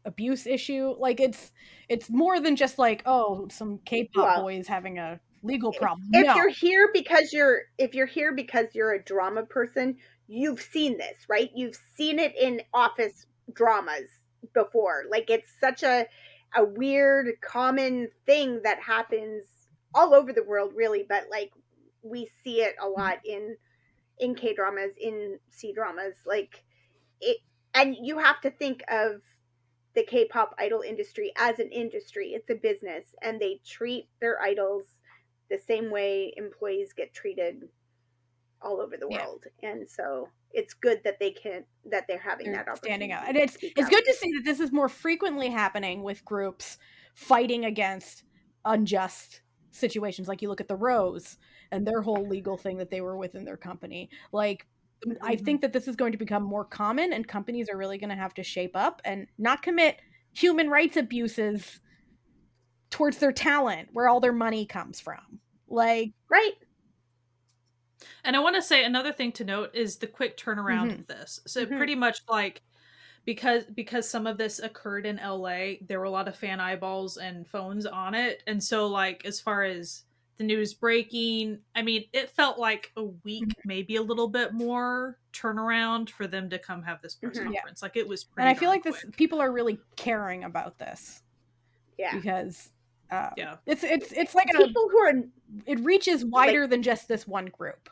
abuse issue. Like it's it's more than just like oh some k-pop well, boys having a legal problem. if no. you're here because you're if you're here because you're a drama person you've seen this right? You've seen it in office dramas before. Like it's such a a weird common thing that happens all over the world really, but like we see it a lot in in K dramas, in C dramas. Like it, and you have to think of the K-pop idol industry as an industry. It's a business, and they treat their idols the same way employees get treated all over the Yeah. world. And so it's good that they can that they're having They're that opportunity. standing out, and it's it's good to see that this is more frequently happening with groups fighting against unjust situations. Like you look at the Rose and their whole legal thing that they were within their company. Like I Mhm. think that this is going to become more common, and companies are really going to have to shape up and not commit human rights abuses towards their talent, where all their money comes from. Like, Right. And I want to say another thing to note is the quick turnaround Mhm. of this. So Mhm. pretty much like because because some of this occurred in LA, there were a lot of fan eyeballs and phones on it. And so like as far as the news breaking, I mean, it felt like a week, maybe a little bit more turnaround for them to come have this press Mhm. Yeah. conference. Like it was pretty and I feel darn like this people are really caring about this Yeah. because uh, Yeah. it's it's it's like a, People who are it reaches wider than just this one group.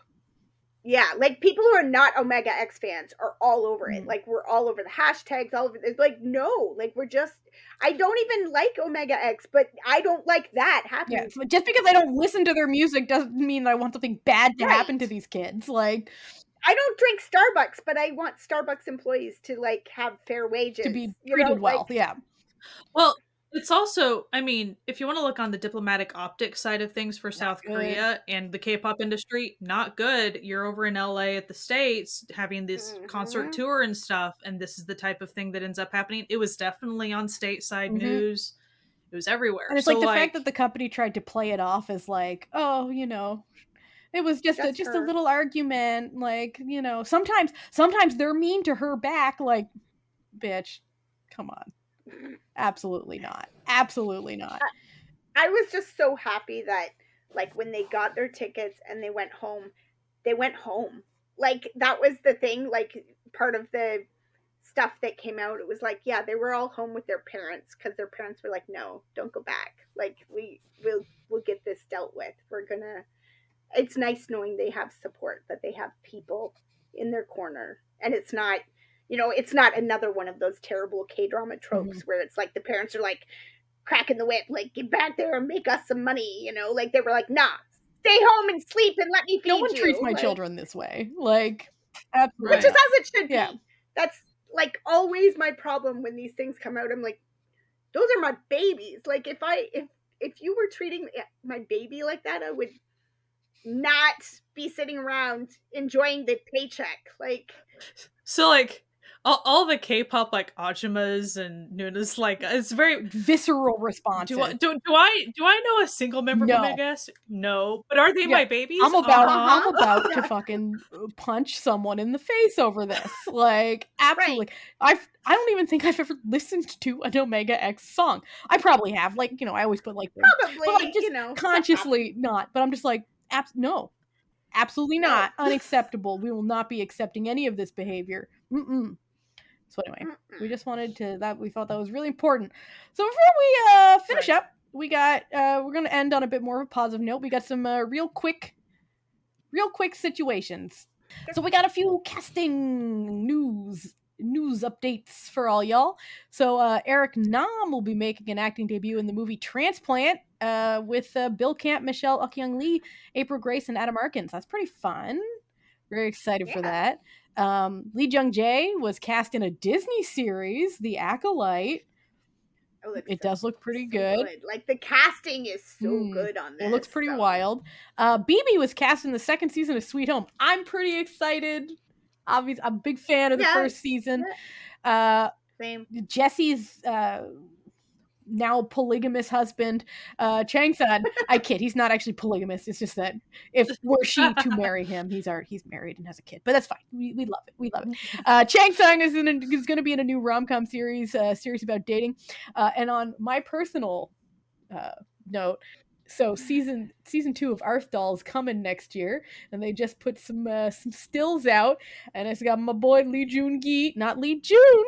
Yeah, like people who are not Omega X fans are all over it. Mhm. Like we're all over the hashtags, all over it's like no, like we're just I don't even like Omega X, but I don't like that happening. Yeah, so just because I don't listen to their music doesn't mean that I want something bad to happen to these kids. Like I don't drink Starbucks, but I want Starbucks employees to like have fair wages. to be you treated know, well. like- yeah. Well, it's also, I mean, if you want to look on the diplomatic optics side of things for South good. Korea and the K-pop industry, not good. You're over in LA at the States having this concert Mhm. tour and stuff, and this is the type of thing that ends up happening. It was definitely on stateside Mhm. news. It was everywhere. And it's So, like the fact that the company tried to play it off as like, oh, you know, it was just a Just just a little argument. Like, you know, sometimes sometimes they're mean to her back. Like, bitch, come on, absolutely not, absolutely not. I was just so happy that like when they got their tickets and they went home, they went home. Like that was the thing, like part of the stuff that came out. It was like, yeah, they were all home with their parents because their parents were like, no, don't go back. Like we will we'll get this dealt with. We're gonna it's nice knowing they have support, that they have people in their corner. And it's not you know, it's not another one of those terrible K drama tropes mm-hmm. where it's like the parents are like cracking the whip, like get back there and make us some money, you know. Like they were like, nah, stay home and sleep and let me feed No one you. treats my Like, children this way. Like, absolutely. which is as it should Yeah. be. That's like always my problem when these things come out. I'm like, those are my babies. Like if I if if you were treating my baby like that, I would not be sitting around enjoying the paycheck. Like so like all, all the K-pop like Ajumas and Nunas, like it's very visceral response. Do I, do, do I do I know a single member No. of Omega X? No, but are they Yeah, my babies? I'm about Uh-huh. I'm about to [laughs] fucking punch someone in the face over this. Like absolutely. I've I don't even think I've ever listened to an Omega X song. I probably have. Like, you know, I always put like the probably, like, just you know, [laughs] consciously not, but I'm just like abs- no. Absolutely not. Unacceptable. We will not be accepting any of this behavior. Mm-mm. So anyway, we just wanted to that we thought that was really important. So before we uh finish up, we got uh we're gonna end on a bit more of a positive note. We got some uh, real quick real quick situations. So we got a few casting news news updates for all y'all. So uh Eric Nam will be making an acting debut in the movie Transplant uh with uh, Bill Camp, Michelle Okyung Lee, April Grace, and Adam Arkins. That's pretty fun. Very excited for that. Um, Lee Jung Jae was cast in a Disney series, The Acolyte. It, It so- does look pretty so good. Like the casting is so Mm, good on this. It looks pretty so- wild. Uh, BB was cast in the second season of Sweet Home. I'm pretty excited. Obviously, I'm a big fan of the Yeah, first season. Uh, Same. Jesse's uh, now polygamous husband, uh, Chang Sun. I kid. He's not actually polygamous. It's just that if were she to [laughs] marry him, he's our, he's married and has a kid. But that's fine. We, we love it. We love it. Uh, Chang Sung is in a, is going to be in a new rom com series, uh, series about dating. Uh, and on my personal uh, note, so season season two of Arthdal's coming next year, and they just put some uh, some stills out, and it's got my boy Lee Jun Gi, not Lee Jun,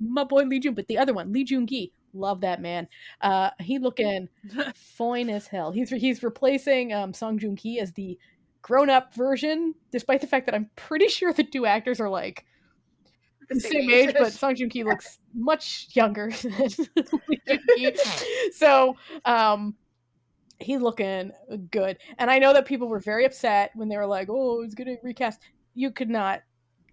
my boy Lee Jun, but the other one, Lee Jun Gi. Love that man. Uh, he looking [laughs] fine as hell. He's he's replacing um, Song Joong Ki as the grown up version, despite the fact that I'm pretty sure the two actors are like The the same age, but Song Joong Ki looks [laughs] much younger [laughs] So, um, he's looking good. And I know that people were very upset when they were like, "Oh, it's gonna recast." You could not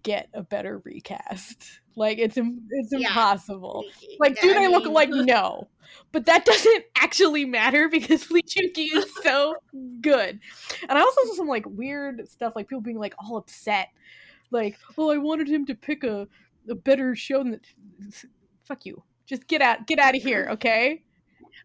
get a better recast. [laughs] Like it's it's Yeah. impossible. Like, Yeah, do I they look mean- alike? No. But that [laughs] doesn't actually matter because [laughs] Lee is so good. And I also saw some like weird stuff, like people being like all upset, like, "Well, I wanted him to pick a a better show than." Fuck you. Just get out. Get out of here, okay?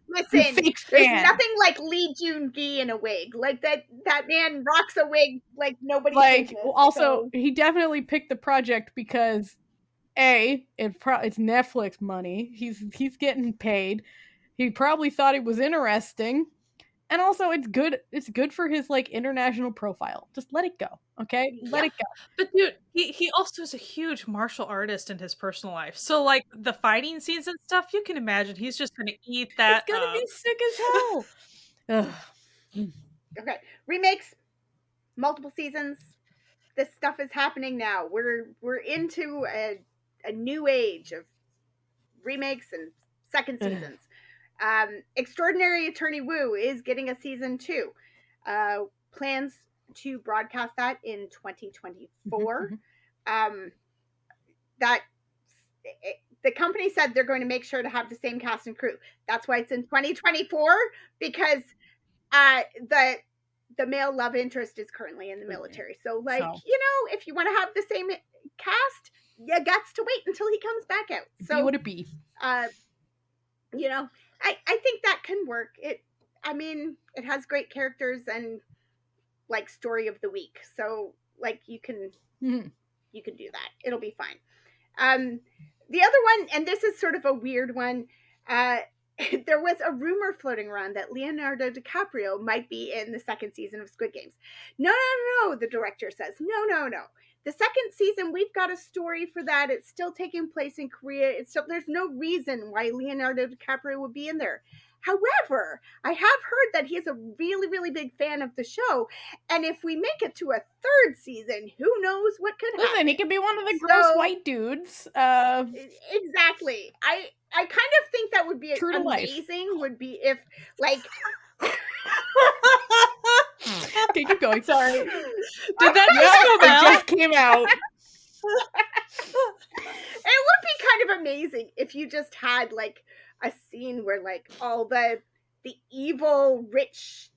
Listen, there's nothing like Lee Joon Gi in a wig. Like that that man rocks a wig like nobody. like well, also he definitely picked the project because a it pro- it's netflix money he's he's getting paid he probably thought it was interesting and also it's good it's good for his like international profile just let it go okay let Yeah. it go But dude, he, he also is a huge martial artist in his personal life. So like the fighting scenes and stuff, you can imagine he's just gonna eat [laughs] that. it's gonna up. be sick as hell [laughs] Ugh. okay remakes, multiple seasons. This stuff is happening now. We're we're into a a new age of remakes and second seasons. Um, Extraordinary Attorney Woo is getting a season two. Uh, plans to broadcast that in 2024. Mhm, um, that it, the company said they're going to make sure to have the same cast and crew. That's why it's in 2024 because uh, the the male love interest is currently in the military. So, like So- you know, if you want to have the same cast, you got to wait until he comes back out. So, what would it be uh, you know, I I think that can work. It, I mean, it has great characters and like story of the week. So, like you can Mhm. you can do that. It'll be fine. Um, the other one, and this is sort of a weird one. Uh, [laughs] there was a rumor floating around that Leonardo DiCaprio might be in the second season of Squid Games. No, No, no, no. The director says, no, no, no. The second season, we've got a story for that. It's still taking place in Korea. It's still, there's no reason why Leonardo DiCaprio would be in there. However, I have heard that he is a really, really big fan of the show. And if we make it to a third season, who knows what could happen? listen he could be one of the gross white dudes uh Exactly. I I kind of think that would be to life. amazing. Would be if like [laughs] okay [laughs] keep going [laughs] sorry Did that no, just come out? just came out [laughs] it would be kind of amazing if you just had like a scene where like all the the evil rich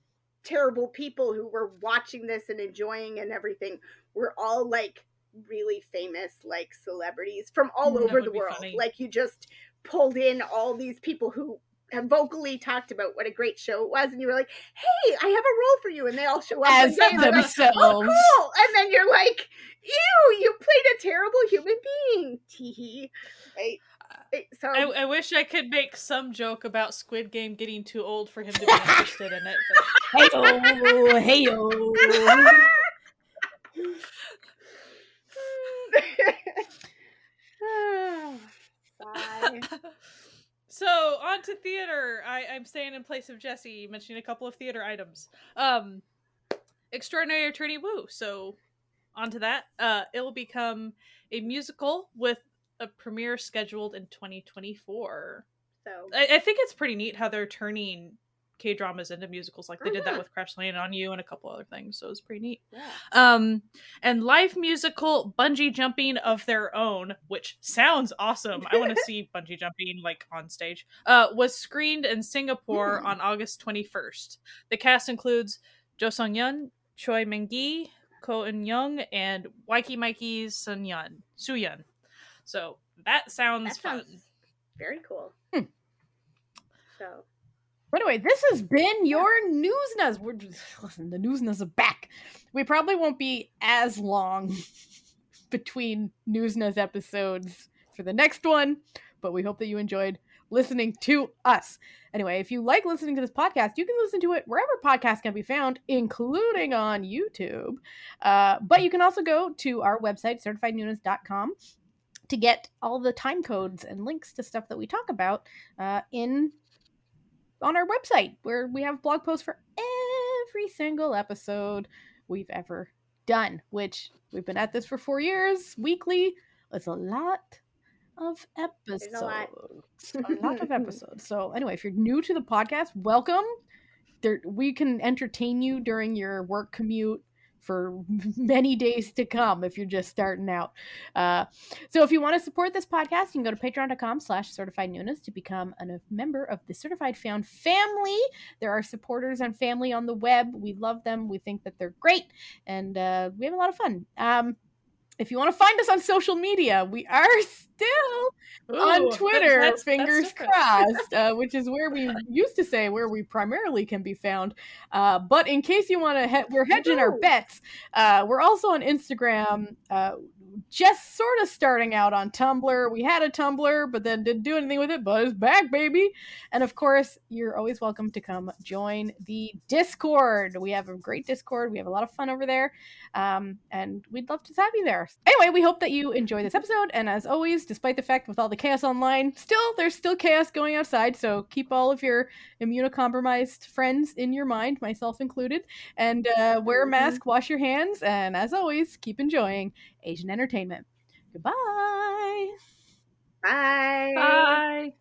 terrible people who were watching this and enjoying and everything were all like really famous like celebrities from all Mm, that over the world funny. like you just pulled in all these people who have vocally talked about what a great show it was and you were like hey i have a role for you and they all show up as and they're like, oh, themselves oh cool and then you're like ew you played a terrible human being tee right Right, so I, I wish I could make some joke about Squid Game getting too old for him to be interested in it. But [laughs] Heyo, heyo. [laughs] Sigh. so on to theater. I, I'm staying in place of Jesse, mentioning a couple of theater items. Um, Extraordinary Attorney Woo. So on to that. Uh, it will become a musical with a premiere scheduled in 2024. so I, I think it's pretty neat how they're turning K dramas into musicals. Like they Oh, did yeah. that with Crash Landing on You and a couple other things. So it's pretty neat. yeah. Um, and live musical bungee jumping of their own, which sounds awesome. I want to [laughs] see bungee jumping like on stage. Uh, was screened in Singapore Hmm. on August 21st. The cast includes Jo Sung Yun, Choi Ming Gi, Ko Eun Young, and Weki Meki's Sun Yun, Su Yun. So that sounds That sounds fun. very cool. Hmm. So Anyway, this has been your Newsnuz. We're just, [sighs] listen, the Newsnuz are back. We probably won't be as long [laughs] between Newsnuz episodes for the next one, but we hope that you enjoyed listening to us. Anyway, if you like listening to this podcast, you can listen to it wherever podcasts can be found, including on YouTube. Uh, but you can also go to our website, certifiednewness.com, to get all the time codes and links to stuff that we talk about uh, in on our website where we have blog posts for every single episode we've ever done, which we've been at this for four years weekly. It's a lot of episodes. a lot. a lot of [laughs] episodes. So anyway, if you're new to the podcast, welcome. There, we can entertain you during your work commute for [laughs] many days to come if you're just starting out. Uh, so if you want to support this podcast, you can go to patreon.com slash certified newness to become a member of the Certified Found family. There are supporters and family on the web. We love them. We think that they're great. And uh, we have a lot of fun. Um, if you want to find us on social media, we are still on Ooh, that- Twitter, that's- that's fingers different. crossed, uh, [laughs] which is where we used to say where we primarily can be found. Uh, but in case you want to, he- we're hedging our bets. Uh, we're also on Instagram. Just sort of starting out on Tumblr. We had a Tumblr, but then didn't do anything with it. But it's back, baby. And of course, you're always welcome to come join the Discord. We have a great Discord. We have a lot of fun over there. Um, and we'd love to have you there. Anyway, we hope that you enjoy this episode. And as always, despite the fact with all the chaos online, still there's still chaos going outside. So keep all of your immunocompromised friends in your mind, myself included. And uh, wear a mask, wash your hands, and as always, keep enjoying Asian entertainment. Goodbye. Bye. Bye.